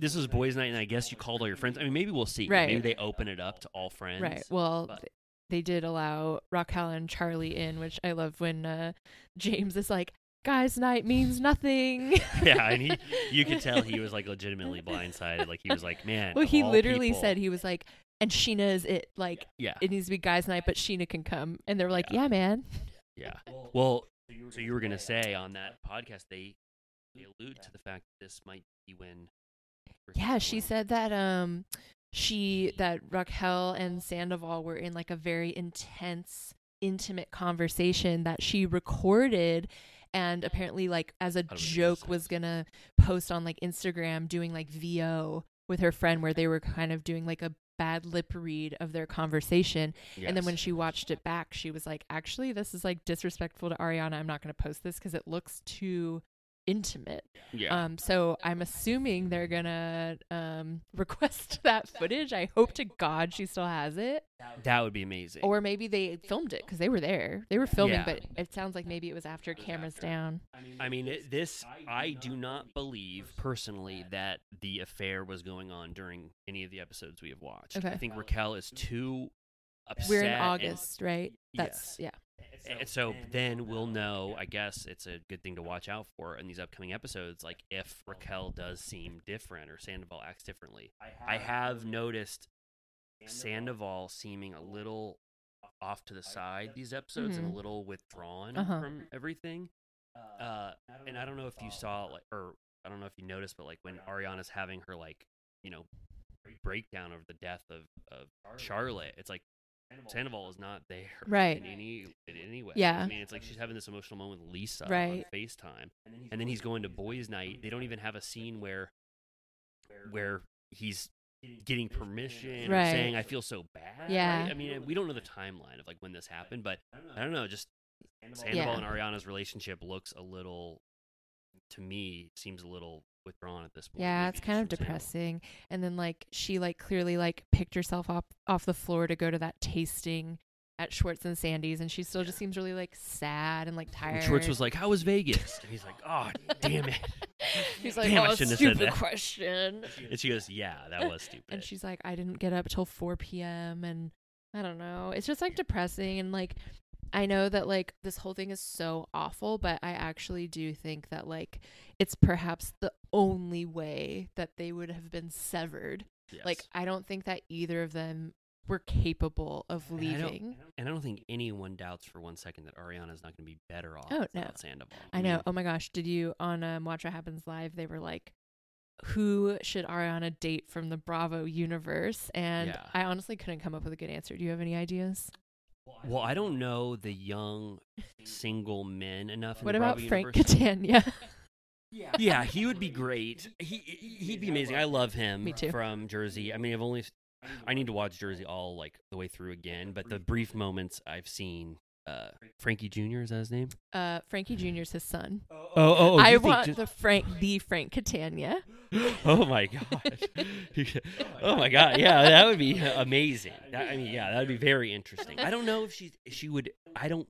this is boys' night, and I guess you called all your friends. I mean, maybe we'll see. Right. Maybe they open it up to all friends. Right. Well, but- they did allow Raquel and Charlie in, which I love when uh, James is like, "Guys' night means nothing." yeah, and he, you could tell he was like legitimately blindsided. Like he was like, man. Well, he literally people- said he was like, "And Scheana is it. Like, Yeah. it needs to be guys' night, but Scheana can come." And they're like, Yeah. "Yeah, man." Yeah. Well, so you were gonna say on that podcast they they allude to the fact that this might be when. Yeah, she said that um she that Raquel and Sandoval were in like a very intense intimate conversation that she recorded and apparently like as a That would make joke was going to post on like Instagram doing like VO with her friend where they were kind of doing like a bad lip read of their conversation. And then when she watched it back she was like actually this is like disrespectful to Ariana. I'm not going to post this cuz it looks too intimate Yeah. um, so I'm assuming they're gonna um request that footage. I hope to God she still has it, that would be amazing. or maybe they filmed it because they were there. They were filming, Yeah. but it sounds like maybe it was after cameras down. I mean, it, this I do not believe personally that the affair was going on during any of the episodes we have watched. Okay. I think Raquel is too upset. We're in and- August, right? That's Yes. yeah. And so then we'll know. I guess it's a good thing to watch out for in these upcoming episodes. Like if Raquel does seem different or Sandoval acts differently. I have noticed Sandoval seeming a little off to the side these episodes and Mhm. a little withdrawn Uh-huh. from everything. Uh, and I don't know if you saw like, or I don't know if you noticed, but like when Ariana's having her like, you know, breakdown over the death of of Charlotte, it's like Sandoval is not there, Right. In any in any way. Yeah. I mean, it's like she's having this emotional moment with Lisa Right. on Facetime, and then he's going to boys' night. They don't even have a scene where where he's getting permission Right. or saying I feel so bad. Yeah. right? I mean, we don't know the timeline of like when this happened, but I don't know. Just Sandoval Yeah. and Ariana's relationship looks a little, to me, seems a little withdrawn at this point. Yeah, it's kind of depressing. And then like she like clearly like picked herself up off the floor to go to that tasting at Schwartz and Sandy's, and she still just seems really like sad and like tired. And Schwartz was like, "How was Vegas?" And he's like, "Oh, damn it." He's like, Damn, I "Oh, shouldn't have said stupid that." question." And she goes, "Yeah, that was stupid." and she's like, I didn't get up till 4 p.m. and I don't know. It's just like depressing and like I know that like this whole thing is so awful, but I actually do think that like it's perhaps the only way that they would have been severed. Like I don't think that either of them were capable of And I don't- leaving. And I don't think anyone doubts for one second that Ariana is not going to be better off Oh, no. without Sandoval. I know. mean, Oh my gosh, did you on um, Watch What Happens Live? They were like, "Who should Ariana date from the Bravo universe?" And Yeah. I honestly couldn't come up with a good answer. Do you have any ideas? Well, I don't know the young single men enough. In What the about Bravo Frank universe. Catania? Yeah, he would be great. He he'd be amazing. I love him. Me too. From Jersey. I mean, I've only I need to watch Jersey all like the way through again, but the brief moments I've seen. Uh, Frankie Jr. is that his name? uh, Frankie Jr. is his son. Oh, oh, I want the Frank, the Frank Catania. oh my god! oh my god! Yeah, that would be amazing. That, I mean, yeah, that would be very interesting. I don't know if she she would. I don't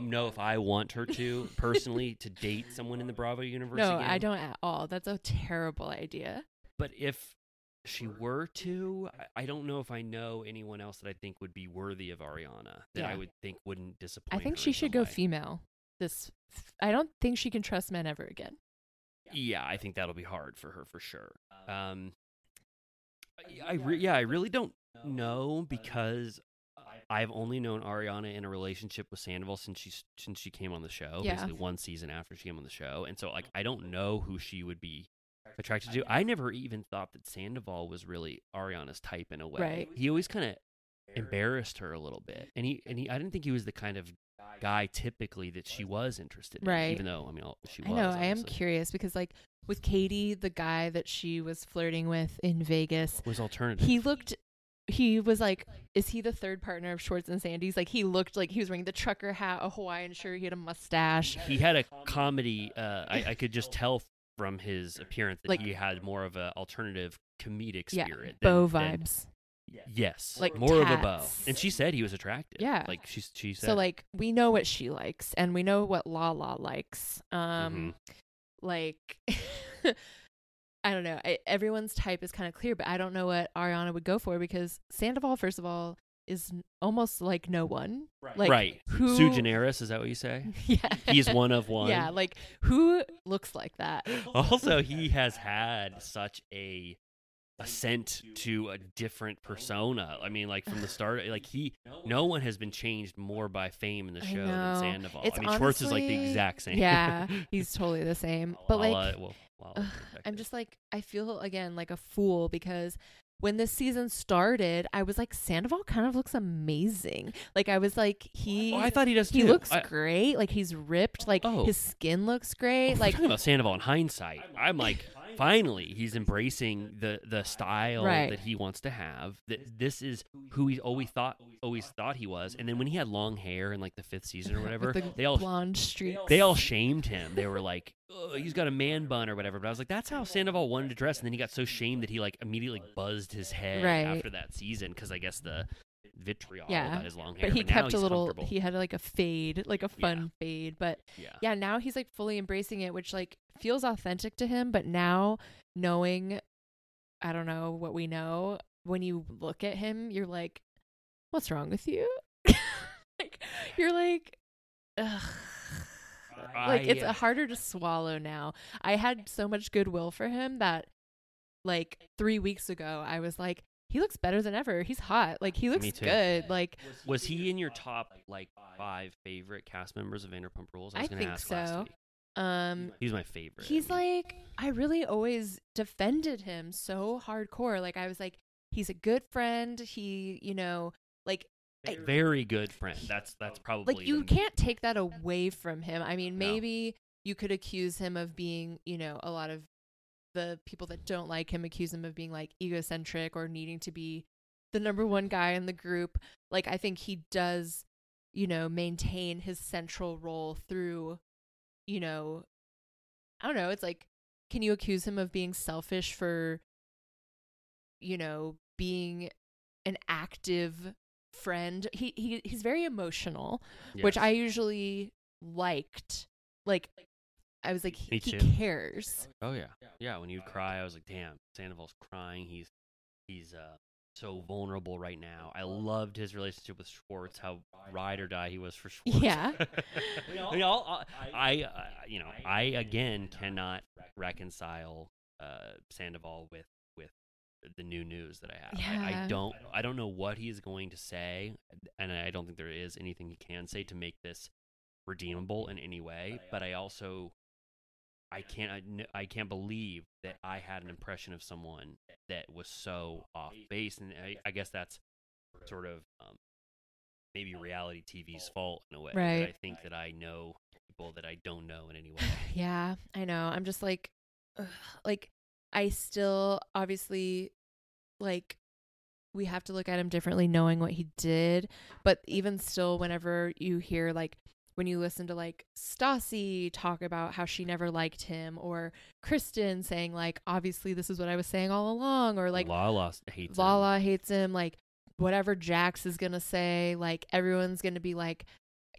know if I want her to personally to date someone in the Bravo universe. No, again. I don't at all. That's a terrible idea. But if she were to, I- I don't know if I know anyone else that I think would be worthy of Ariana that I would think wouldn't disappoint. I think her she should go way. female. This, I don't think she can trust men ever again. Yeah, I think that'll be hard for her for sure. Um, I re- yeah, I really don't know because I've only known Ariana in a relationship with Sandoval since she since she came on the show. Yeah. Basically, one season after she came on the show, and so like I don't oh. know who she would be attracted to. I never even thought that Sandoval was really Ariana's type in a way. Right. He always kind of embarrassed her a little bit, and he and he I didn't think he was the kind of guy typically that she was interested in. Right. Even though I mean she was. I know. I am curious because, like, with Katie, the guy that she was flirting with in Vegas, was alternative. he looked. He was like, is he the third partner of Schwartz and Sandy's? Like, he looked like he was wearing the trucker hat, a Hawaiian shirt, he had a mustache. he had a comedy. Uh, I, I could just tell from his appearance that Like- he had more of an alternative comedic Yeah, spirit. bow than- than- vibes. yes, Like more of a bow. And she said he was attractive. Yeah. like she she said. So, like, we know what she likes, and we know what Lala likes. Um, Mm-hmm. like, I don't know. I, everyone's type is kind of clear, but I don't know what Ariana would go for because Sandoval, first of all, is almost like no one. Like, right, Who? Sue Generis, is that what you say? Yeah. He's one of one. Yeah. Like, who looks like that? Also, he has had such a ascent to a different persona. I mean, like from the start, like he, no one has been changed more by fame in the show than. Sandoval. It's I mean, Schwartz is like the exact same. Yeah, he's totally the same. But I'll, like, uh, well, well, Ugh, I'm just like I feel again like a fool because when this season started, I was like Sandoval kind of looks amazing. Like I was like he Oh, I thought he does he too. looks I- great. Like he's ripped. Like Oh. his skin looks great. we're like talking about Sandoval in hindsight, I'm like, finally, he's embracing the the style Right. that he wants to have. That this is who he always thought always thought he was. And then when he had long hair in like the fifth season or whatever, the they all blonde streaks. they all shamed him. They were like, "Ugh, he's got a man bun or whatever. But I was like, that's how Sandoval wanted to dress. And then he got so shamed that he like immediately buzzed his head Right. after that season because I guess the vitriol Yeah, about his long hair. but he now kept a little. He had like a fade, like a Yeah. fun fade. But yeah. yeah, now he's like fully embracing it, which like feels authentic to him. But now knowing, I don't know what we know. When you look at him, you're like, "What's wrong with you?" like you're like, ugh. like it's uh, harder to swallow now. I had so much goodwill for him that, like three weeks ago, I was like, he looks better than ever. He's hot. Like he looks good. Like Was he in your top like five favorite cast members of Vanderpump Rules? I I was gonna think ask so. um, he's my favorite. He's like, I really always defended him so hardcore. Like, I was like, he's a good friend. He, you know, like, I- very good friend. That's that's probably like you can't take that away from him. I mean, No. maybe you could accuse him of being, you know, a lot of the people that don't like him accuse him of being like egocentric or needing to be the number one guy in the group. Like, I think he does, you know, maintain his central role through, you know, I don't know. It's like, can you accuse him of being selfish for, you know, being an active friend? He he he's very emotional, which I usually liked. Like, I was like, he, he cares. Oh yeah, yeah. When you'd cry, I was like, "Damn, Sandoval's crying. He's he's uh so vulnerable right now." I loved his relationship with Schwartz. How ride or die he was for Schwartz. Yeah. I, mean, I'll- I, I, you know, I again cannot reconcile uh Sandoval with with the new news that I have. I, I don't I don't know what he is going to say, and I don't think there is anything he can say to make this redeemable in any way. But I also I can't I I can't believe that I had an impression of someone that was so off base, and I, I guess that's sort of um, maybe reality TV's fault in a way. Right. I think that I know people that I don't know in any way. Yeah, I know. I'm just like, ugh, like, I still obviously, like, we have to look at him differently knowing what he did. But even still, whenever you hear, like, when you listen to, like, Stassi talk about how she never liked him, or Kristen saying, like, obviously this is what I was saying all along, or like, Lala hates him. Lala hates him, like, whatever Jax is gonna say, like, everyone's gonna be like,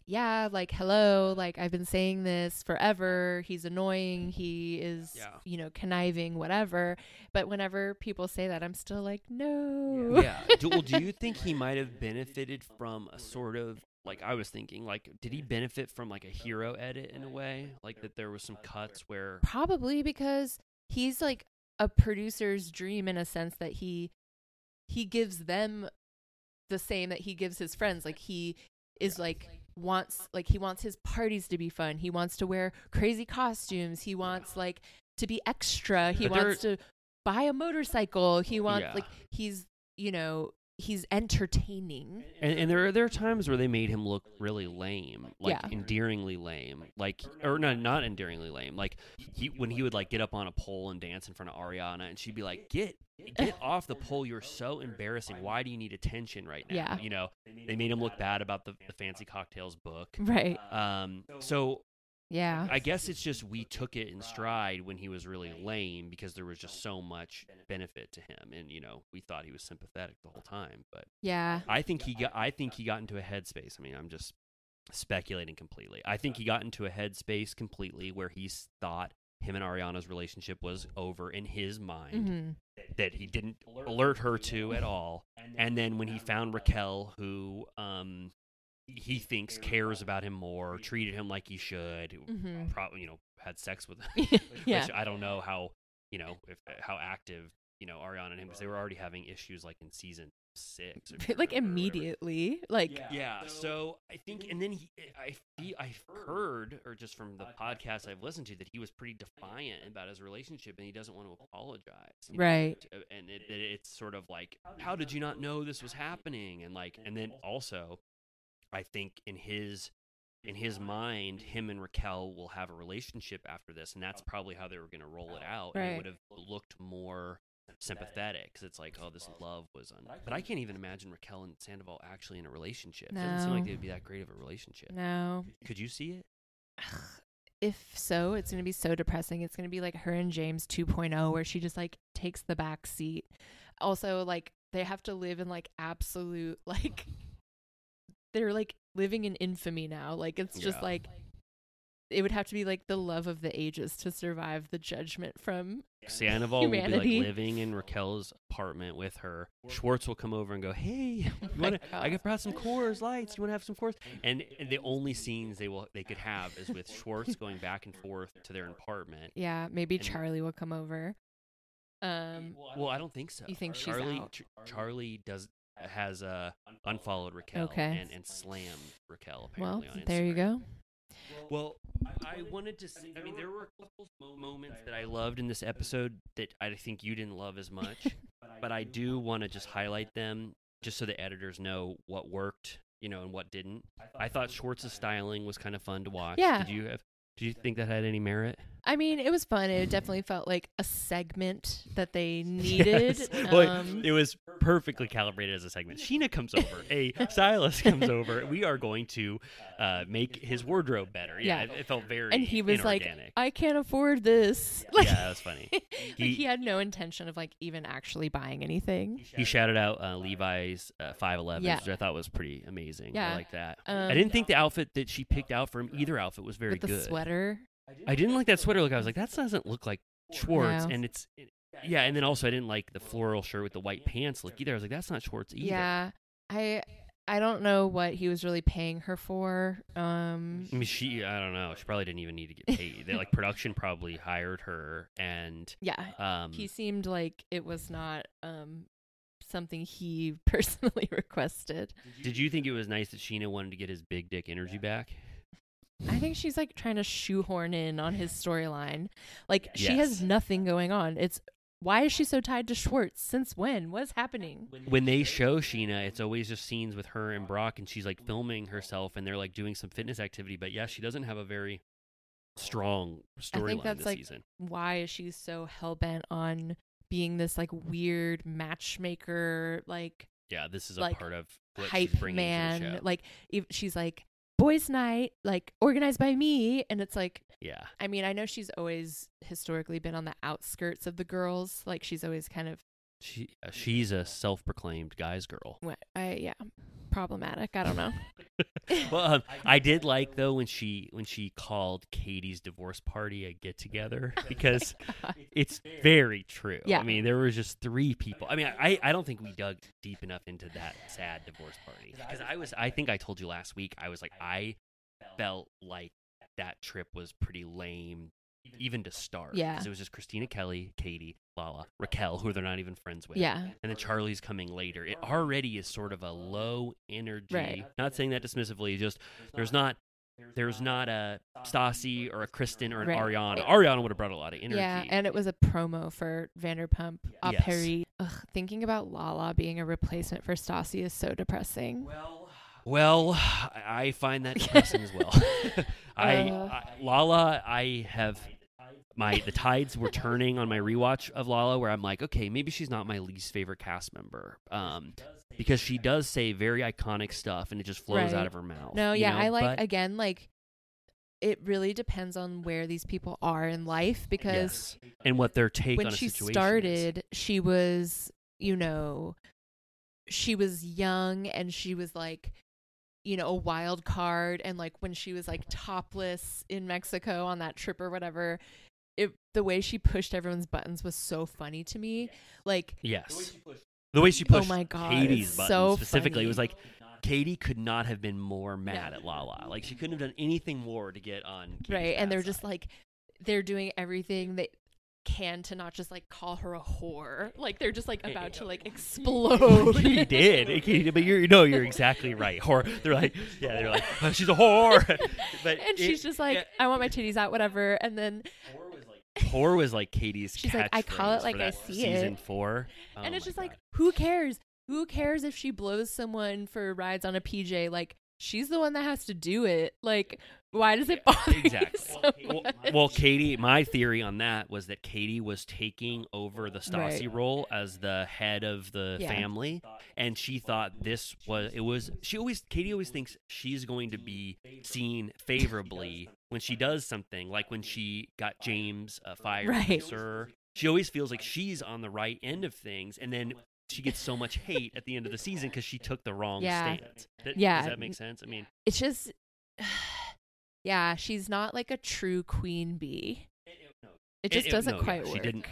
yeah, like hello, like I've been saying this forever. He's annoying. He is, Yeah. you know, conniving, whatever. But whenever people say that, I'm still like, no. yeah. Do, well, do you think he might have benefited from a sort of like I was thinking, like, did he benefit from like a hero edit in a way, like that there was some cuts where Probably because he's like a producer's dream in a sense that he he gives them the same that he gives his friends. Like he is like wants like he wants his parties to be fun. He wants to wear crazy costumes. He wants like to be extra. He But there- wants to buy a motorcycle. He wants Yeah. like he's you know he's entertaining. And, and there are there are times where they made him look really lame, like Yeah. endearingly lame, like or no, not endearingly lame. Like he when he would like get up on a pole and dance in front of Ariana, and she'd be like, "Get get off the pole! You're so embarrassing. Why do you need attention right now?" Yeah. You know, they made him look bad about the the fancy cocktails book. Right. Um, so Yeah. I guess it's just we took it in stride when he was really lame because there was just so much benefit to him, and you know we thought he was sympathetic the whole time, but. yeah. I think he got. I think he got into a headspace. I mean, I'm just speculating completely. I think he got into a headspace completely where he thought him and Ariana's relationship was over in his mind hmm that he didn't alert her to at all. And then when he found Raquel, who um he thinks cares about him more, treated him like he should, Mhm. probably you know had sex with him. yeah. Which I don't know how you know if how active you know Ariana and him because they were already having issues like in season six, if like remember, or immediately. Like Yeah. So I think, and then he, I, fe- I've heard, or just from the podcast I've listened to, that he was pretty defiant about his relationship, and he doesn't want to apologize. you know, Right. and it, it, it's sort of like, how did you not know this was happening? And like, and then also, I think in his. In his mind, him and Raquel will have a relationship after this, and that's probably how they were going to roll it out. And it would have looked more sympathetic because it's like, oh, this love was on. But I can't even imagine Raquel and Sandoval actually in a relationship. It doesn't seem like No. they would be that great of a relationship. no. Could you see it? if so, it's going to be so depressing. It's going to be like her and James 2.0 where she just like takes the back seat. Also, like they have to live in like absolute like they're like living in infamy now. Like it's just Yeah. like it would have to be like the love of the ages to survive the judgment from Sandoval will be like living in Raquel's apartment with her. Schwartz will come over and go, "Hey, you want to? I got brought some Coors Lights. You want to have some Coors?" And, and the only scenes they will they could have is with Schwartz going back and forth to their apartment. yeah, maybe And- Charlie will come over. Um Well, I don't think so. You think she's Charlie? out? Ch- Charlie does has uh, unfollowed Raquel Okay. and, and slammed Raquel well, apparently on there you go. Well, I wanted to. See, I mean, there were a couple mo- moments that I loved in this episode that I think you didn't love as much, but I do want to just highlight them, just so the editors know what worked, you know, and what didn't. I thought Schwartz's styling was kind of fun to watch. Yeah. Did you have? Did you think that had any merit? I mean, it was fun. It definitely felt like a segment that they needed. Yes. Well, Um, it was perfectly calibrated as a segment. Scheana comes over, a stylist comes over. We are going to uh, make his wardrobe better. Yeah, Yeah. It, it felt very and he was like, "I can't afford this." Like, yeah, that was funny. like He- he had no intention of like even actually buying anything. He shouted out uh, Levi's uh, 511s, Yeah. which I thought was pretty amazing. I Yeah. like that. Um, I didn't think the outfit that she picked out for him, either outfit, was very good. sweater. I didn't like that sweater look. I was like, that doesn't look like Schwartz. No. And it's, it- yeah, and then also I didn't like the floral shirt with the white pants look either. I was like, that's not Schwartz either. Yeah, I I don't know what he was really paying her for. Um, I mean, she, I don't know. She probably didn't even need to get paid. they, like, production probably hired her, and yeah, um, he seemed like it was not um something he personally requested. did you think it was nice that Scheana wanted to get his big dick energy back? I think she's like trying to shoehorn in on his storyline. Like she has nothing going on. It's why is she so tied to Schwartz? Since when? What's happening? when they show Scheana, it's always just scenes with her and Brock, and she's like filming herself, and they're like doing some fitness activity. But yeah, she doesn't have a very strong storyline. I think that's this like season. why is she so hell bent on being this like weird matchmaker, like Yeah, this is a like, part of what hype she's bringing man? to the show. Like if she's like boys' night, like organized by me, and it's like yeah, I mean I know she's always historically been on the outskirts of the girls, like she's always kind of she uh, she's a self-proclaimed guy's girl. what I yeah problematic. I don't know. well, um, I did like though when she when she called Katie's divorce party a get together because God. it's very true. Yeah. I mean, there was just three people. I mean, I I don't think we dug deep enough into that sad divorce party because I was I think I told you last week I was like I felt like that trip was pretty lame even to start. Yeah. because it was just Kristina Kelley, Katie, Lala, Raquel, who they're not even friends with. Yeah. and then Charlie's coming later. It already is sort of a low energy. Right. Not saying that dismissively. Just there's not there's not a Stassi or a Kristen or an Right. Ariana. Ariana would have brought a lot of energy. Yeah, and it was a promo for Vanderpump a Yes. Paris. Ugh, thinking about Lala being a replacement for Stassi is so depressing. Well, I I find that depressing as well. I, Uh. I Lala, I have my the tides were turning on my rewatch of Lala, where I'm like, okay, maybe she's not my least favorite cast member, um, because she does say very iconic stuff and it just flows Right. out of her mouth. No, yeah, know? I like But- again like it really depends on where these people are in life because yes. and what their take when on a she situation is. started, she was, you know, she was young and she was like, you know, a wild card. And like when she was like topless in Mexico on that trip or whatever, it the way she pushed everyone's buttons was so funny to me. Like, Yes. The way she pushed. Oh pushed my God, Katie's buttons so specifically, it was like Katie could not have been more mad at Lala. Like she couldn't have done anything more to get on. Katie's right. And they're side. just like, they're doing everything they can to not just like call her a whore. Like they're just like eh, about eh, to like eh. explode. Katie did, Katie, but you're no, you're exactly right. Whore. They're like, yeah, they're like, oh, she's a whore. but and she's just like, I want my titties out, whatever. And then whore was like Katie's. She's like, I call it like I see season it. four. and Oh it's my just like, who cares? Who cares if she blows someone for rides on a PJ? Like, she's the one that has to do it. Like, why does it bother you exactly. so well, much? well, Katie, my theory on that was that Katie was taking over the Stassi Right. role as the head of the Yeah. family, and she thought this was it was. She always Katie always thinks she's going to be seen favorably when she does something, like when she got James uh, fired Right. SUR. She always feels like she's on the right end of things, and then. She gets so much hate at the end of the season because she took the wrong Yeah. stance. That- Yeah. does that make sense? I mean, it's just, yeah, she's not like a true queen bee. It just doesn't no, yeah, quite She work. didn't.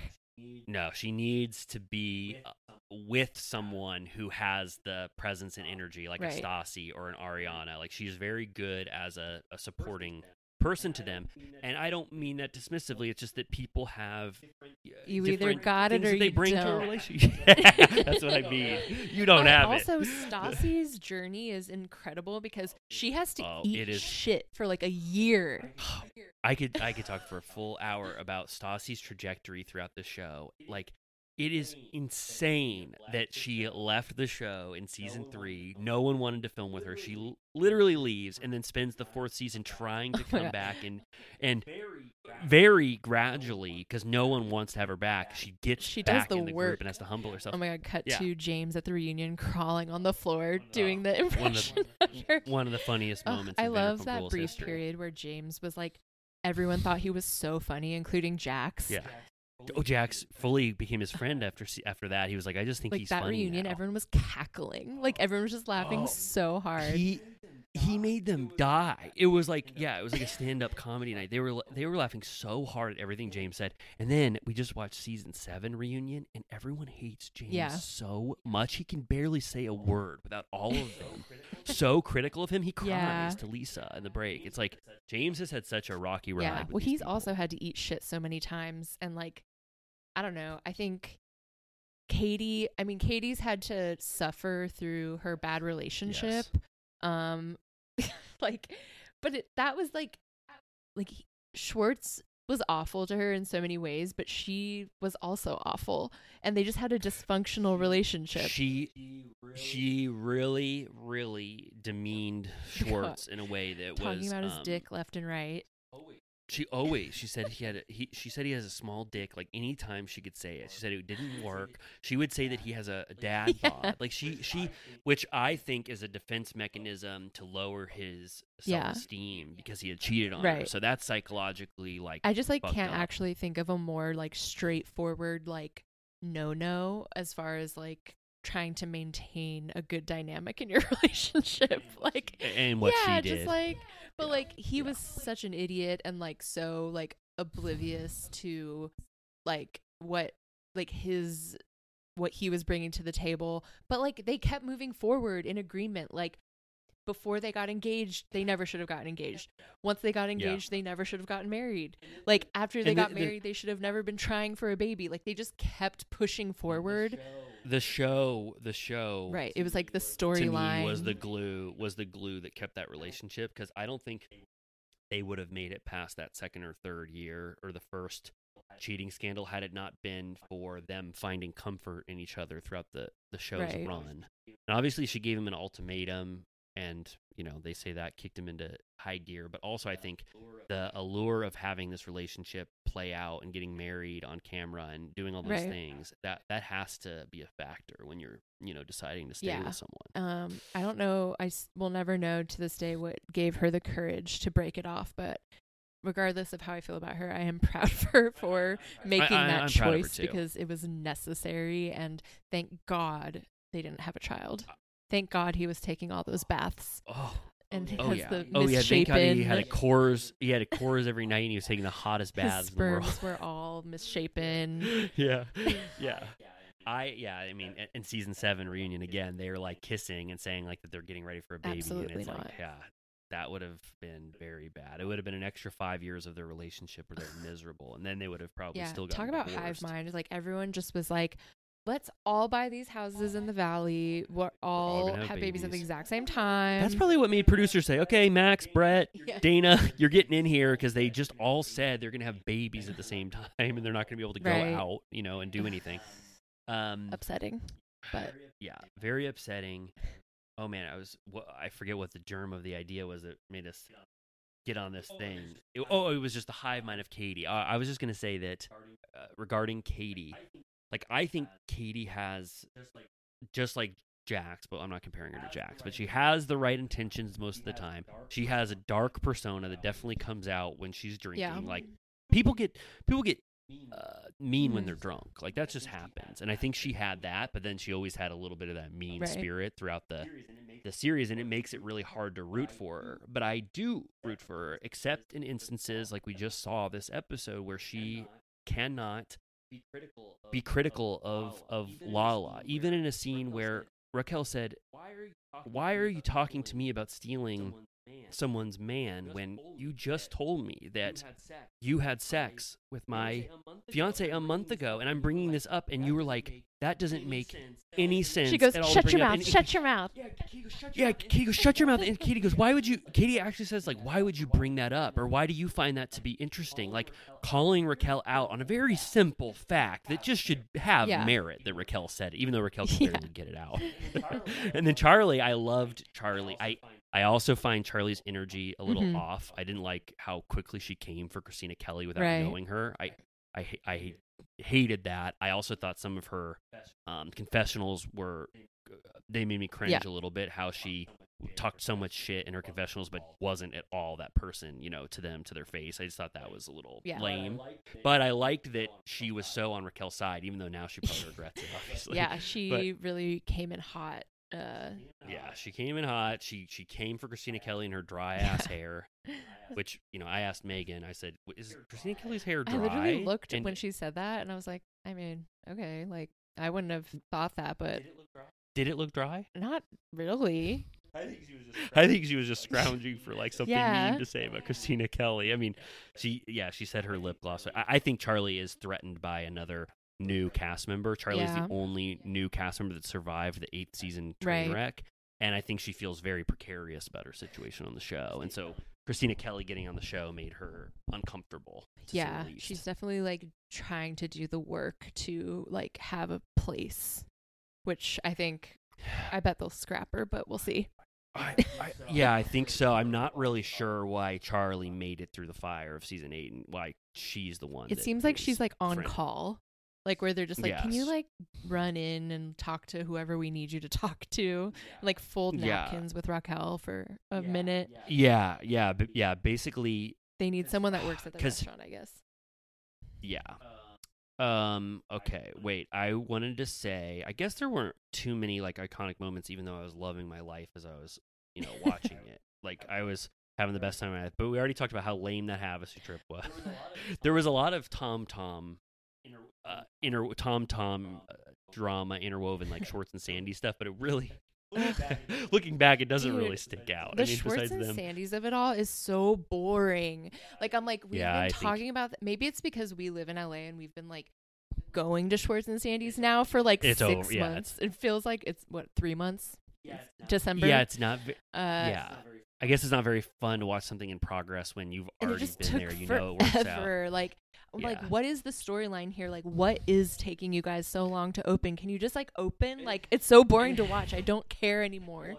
No, she needs to be uh, with someone who has the presence and energy, like Right. a Stassi or an Ariana. Like she's very good as a, a supporting person to them. And I don't mean that dismissively. It's just that people have. uh, You either got it or that they you bring to a don't. relationship. That's what I mean. You don't But have also, it. Also, Stassi's journey is incredible because she has to Oh, eat it is- shit for like a year. I could I could talk for a full hour about Stassi's trajectory throughout the show. Like it is insane that she left the show in season three. No one wanted to film with her. She l- literally leaves and then spends the fourth season trying to come back and and very gradually because no one wants to have her back. She gets She does back the in the work. group and has to humble herself. Oh my god, cut Yeah. to James at the reunion crawling on the floor doing the one of impression the- of her. One of the funniest Ugh, moments. I love that brief history. period where James was like, everyone thought he was so funny, including Jax. Yeah. Oh, Jax fully became his friend after after that. He was like, I just think Like he's that funny reunion, now. everyone was cackling. Like everyone was just laughing Oh, so hard. He he made them die. It was like yeah, it was like a stand up comedy night. They were they were laughing so hard at everything James said. And then we just watched season seven reunion, and everyone hates James Yeah. so much he can barely say a word without all of them so critical of him. He cries Yeah. to Lisa in the break. It's like James has had such a rocky ride. yeah. Well, he's people. also had to eat shit so many times, and like, I don't know. I think Katie. I mean, Katie's had to suffer through her bad relationship. Um, like, but it, that was like, like he- Schwartz was awful to her in so many ways, but she was also awful, and they just had a dysfunctional relationship. She she really really demeaned Schwartz in a way that was. talking was about his um, dick left and right. She always she said he had a, he she said he has a small dick. Like anytime she could say it, she said it didn't work. She would say that he has a, a dad Yeah. bod. Like she she, which I think is a defense mechanism to lower his Yeah. self esteem because he had cheated on her. So that's psychologically like I just like can't up. actually think of a more like straightforward like no no as far as like trying to maintain a good dynamic in your relationship. Like and what yeah, she did. just like but like he was such an idiot and like so like oblivious to like what like his what he was bringing to the table. But like they kept moving forward in agreement. Like before they got engaged they never should have gotten engaged. Once they got engaged they never should have gotten married. Like after they And the- got the- married they should have never been trying for a baby. Like they just kept pushing forward the show the show right it was like the storyline was the glue was the glue that kept that relationship because I don't think they would have made it past that second or third year or the first cheating scandal had it not been for them finding comfort in each other throughout the the show's Right. run. And obviously she gave him an ultimatum and you know they say that kicked him into high gear but also I think the allure of having this relationship play out and getting married on camera and doing all those Right. things that that has to be a factor when you're you know deciding to stay Yeah. with someone. um i don't know i s- will never know to this day what gave her the courage to break it off but regardless of how i feel about her i am proud of her for making I- that I'm proud of her choice because it was necessary and thank god they didn't have a child thank god he was taking all those baths Oh, and oh yeah. the oh yeah. Thank God he had a Coors. He had a Coors every night, and he was taking the hottest his baths in the world. sperms were all misshapen yeah, yeah. I yeah. I mean, in- season seven reunion again, they were like kissing and saying like that they're getting ready for a baby, Absolutely and it's not. like yeah. That would have been very bad. It would have been an extra five years of their relationship where they're miserable, and then they would have probably yeah still talk about hive divorced. mind like everyone just was like let's all buy these houses in the valley we're all, have have babies at the exact same time That's probably what made producers say, "Okay, Max, Brett, Yeah. Dana, you're getting in here because they just all said they're gonna have babies at the same time, and they're not gonna be able to go Right. out, you know, and do anything." Um, upsetting but yeah, very upsetting. Oh man, I was wha- I forget what the germ of the idea was that made us get on this thing. It- oh, it was just the hive mind of Katie. I, I was just gonna say that uh, regarding Katie, like I think Katie has just like Jax, but I'm not comparing her to Jax, but she has the right intentions most of the time. She has a dark persona that definitely comes out when she's drinking. Yeah. Like people get people get uh, mean when Mhm. they're drunk. Like that just happens. And I think she had that, but then she always had a little bit of that mean Right. spirit throughout the the series and it makes it really hard to root for her. But I do root for her except in instances like we just saw this episode where she cannot be critical of of Lala, even in a scene where Raquel said, "Why are you talking to me about stealing someone's man? when you just told me that you had sex with my fiance a month ago and I'm bringing this up and you were like that doesn't make any sense she goes at all to shut bring your up." mouth And- shut your mouth yeah, Katie goes, shut your mouth. And Katie goes, why would you? Katie actually says, like, why would you bring that up? Or why do you find that to be interesting? Like, calling Raquel out on a very simple fact that just should have Yeah. merit that Raquel said, it, even though Raquel could Yeah. get it out. and then Charlie, I loved Charlie. I, I also find Charlie's energy a little Mhm. off. I didn't like how quickly she came for Kristina Kelley without Right. knowing her. I, I, ha- I hated that. I also thought some of her um, confessionals were they made me cringe Yeah. a little bit how she talked so much shit in her confessionals but wasn't at all that person you know to them to their face i just thought that was a little Yeah. lame but i liked that she was so on raquel's side even though now she probably regrets it obviously yeah she really came in hot uh yeah she came in hot she she came for kristina kelley and her dry ass hair which you know i asked meghan i said is kristina kelley's hair dry i literally looked And- when she said that and i was like i mean okay like i wouldn't have thought that but did it look dry not really I think she was just scrounging for like something Yeah. mean to say about Kristina Kelley. I mean, she yeah, she said her lip gloss. I, I think Charlie is threatened by another new cast member. Charlie's Yeah. the only new cast member that survived the eighth season train Right. wreck, and I think she feels very precarious about her situation on the show. And so Kristina Kelley getting on the show made her uncomfortable. to say the yeah, she's definitely like trying to do the work to like have a place, which I think I bet they'll scrap her, but we'll see. I, I, yeah, I think so. I'm not really sure why Charlie made it through the fire of season eight and why she's the one. It seems like she's like on friend- call, like where they're just like, "Can you like run in and talk to whoever we need you to talk to?" Like fold Yeah. napkins with Raquel for a minute. Yeah, yeah, b- yeah. Basically, They need someone that works at the 'Cause- restaurant, I guess. yeah. Um. Okay. Wait. I wanted to say. I guess there weren't too many like iconic moments, even though I was loving my life as I was, you know, watching it. Like I was having the best time of my life. But we already talked about how lame that Havasu trip was. there was a lot of Tom Tom, uh, inter Tom Tom uh, drama interwoven, like Schwartz and Sandy stuff. But it really, looking back, it doesn't really stick out. The I mean, Schwartz besides and them. Sandys of it all is so boring. Like I'm like we've Yeah, been I think- talking about th- maybe it's because we live in LA and we've been like going to Schwartz and Sandys now for like It's six over- yeah, months. It feels like it's what three months. Yeah, December. Yeah, it's not. ve- uh, yeah. I guess it's not very fun to watch something in progress when you've and it already just been took there. You know it works out. forever. Like, I'm like, Yeah. what is the storyline here? Like, what is taking you guys so long to open? Can you just like open? Like, it's so boring to watch. I don't care anymore.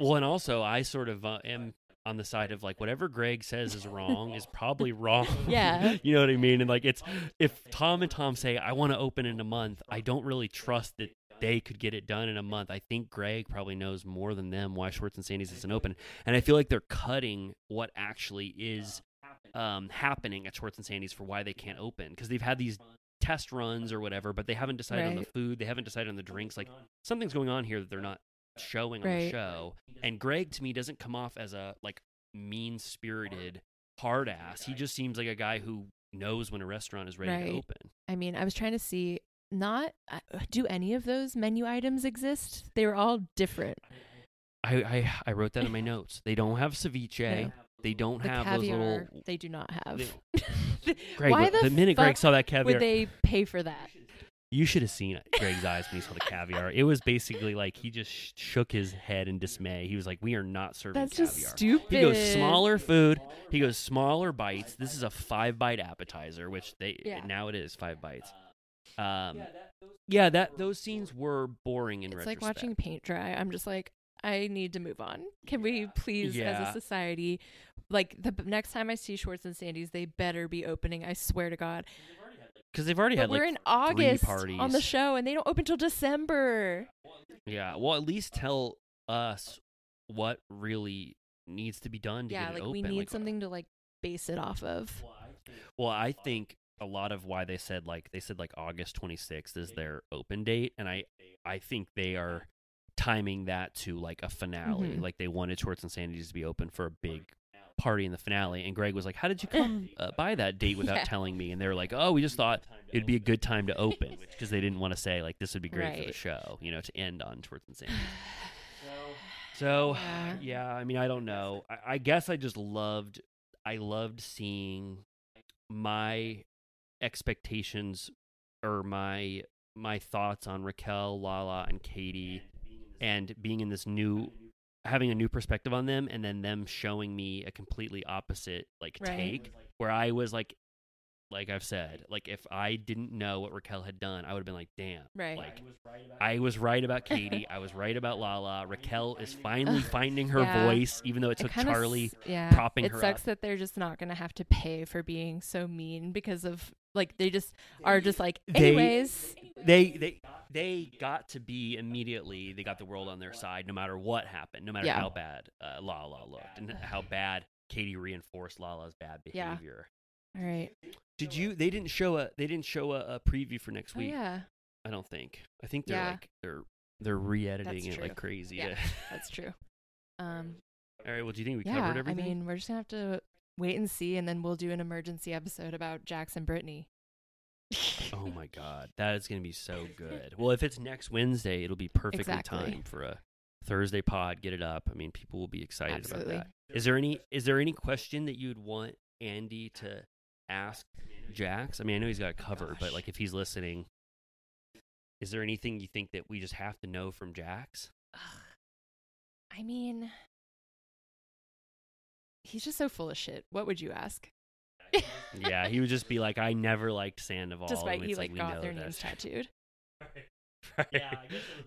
Well, and also I sort of uh, am on the side of like whatever Greg says is wrong is probably wrong. Yeah. you know what I mean? And like it's if Tom and Tom say I want to open in a month, I don't really trust that they could get it done in a month. I think Greg probably knows more than them why Schwartz and Sandy's isn't open, and I feel like they're cutting what actually is um, happening at Schwartz and Sandy's for why they can't open because they've had these test runs or whatever, but they haven't decided on the food, they haven't decided on the drinks. Like something's going on here that they're not showing on the show. And Greg to me doesn't come off as a like mean spirited hard ass. He just seems like a guy who knows when a restaurant is ready Right. to open. I mean, I was trying to see. Not uh, do any of those menu items exist? They were all different. I I, I wrote that in my notes. They don't have ceviche. No. They don't The have caviar those little they do not have. Greg, Why the, the, minute Greg saw that caviar, would they pay for that? you should have seen Greg's eyes when he saw the caviar. It was basically like he just sh- shook his head in dismay. He was like, "We are not serving That's caviar." just stupid. He goes smaller food. He goes smaller bites. This is a five bite appetizer, which they Yeah. now it is five bites. Um, yeah, that those scenes were boring in It's retrospect. like watching paint dry. I'm just like, I need to move on. Can we please, as a society, like the next time I see Schwartz and Sandy's, they better be opening. I swear to God. because they've already had like we're in August parties on the show, and they don't open till December. Yeah, well, at least tell us what really needs to be done to Yeah, get it like open. we need like, uh, something to like base it off of. Well, I think a lot of why they said like they said like August 26th is their open date, and I I think they are timing that to like a finale. Mhm. Like they wanted Schwartz and Sandy's to be open for a big party in the finale, and Greg was like, "How did you come uh, by that date without Yeah. telling me?" And they were like, "Oh, we just thought it'd be a good time to open because they didn't want to say like this would be great for the show, you know, to end on Schwartz and Sandy's." So Yeah. yeah, I mean, I don't know. I, I guess I just loved, I loved seeing my expectations or my my thoughts on Raquel, Lala, and Katie, and being in this new, having a new perspective on them, and then them showing me a completely opposite like Right. take, where I was like, like I've said, like if I didn't know what Raquel had done, I would have been like, damn, Right. like I was right about Katie. I was right about Lala. Raquel is finally finding her Yeah. voice, even though it took kinda Charlie s- yeah, propping it her sucks up. that they're just not gonna have to pay for being so mean because of like they just are just like They- anyways They they they got to be immediately. They got the world on their side, no matter what happened, no matter Yeah. how bad uh, Lala looked, and how bad Katie reinforced Lala's bad Yeah. behavior. All right Did you? They didn't show a. They didn't show a, a preview for next oh week. yeah I don't think. I think they're Yeah. like they're they're re-editing That's it like true. crazy. Yeah. that's true um All right. Well, do you think we yeah covered I everything? mean we're just gonna have to wait and see and then we'll do an emergency episode about Jax and Brittany Oh my god, that is going to be so good. Well, if it's next Wednesday, it'll be perfectly Exactly. timed for a Thursday pod. Get it up. I mean, people will be excited Absolutely. about that. Is there any is there any question that you'd want Andy to ask Jax? I mean, I know he's got it covered, but like if he's listening, is there anything you think that we just have to know from Jax? I mean He's just so full of shit. What would you ask? yeah, he would just be like, I never liked Sandoval. Despite and he it's like got know their that. names tattooed. Right.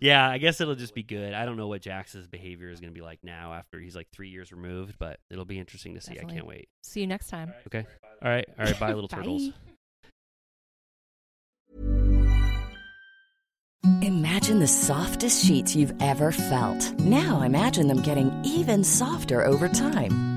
Yeah, I guess it'll just be good. I don't know what Jax's behavior is going to be like now after he's like three years removed, but it'll be interesting to see. Definitely. I can't wait. See you next time. Okay. All right. All right. Bye, little turtles. Imagine the softest sheets you've ever felt. Now imagine them getting even softer over time.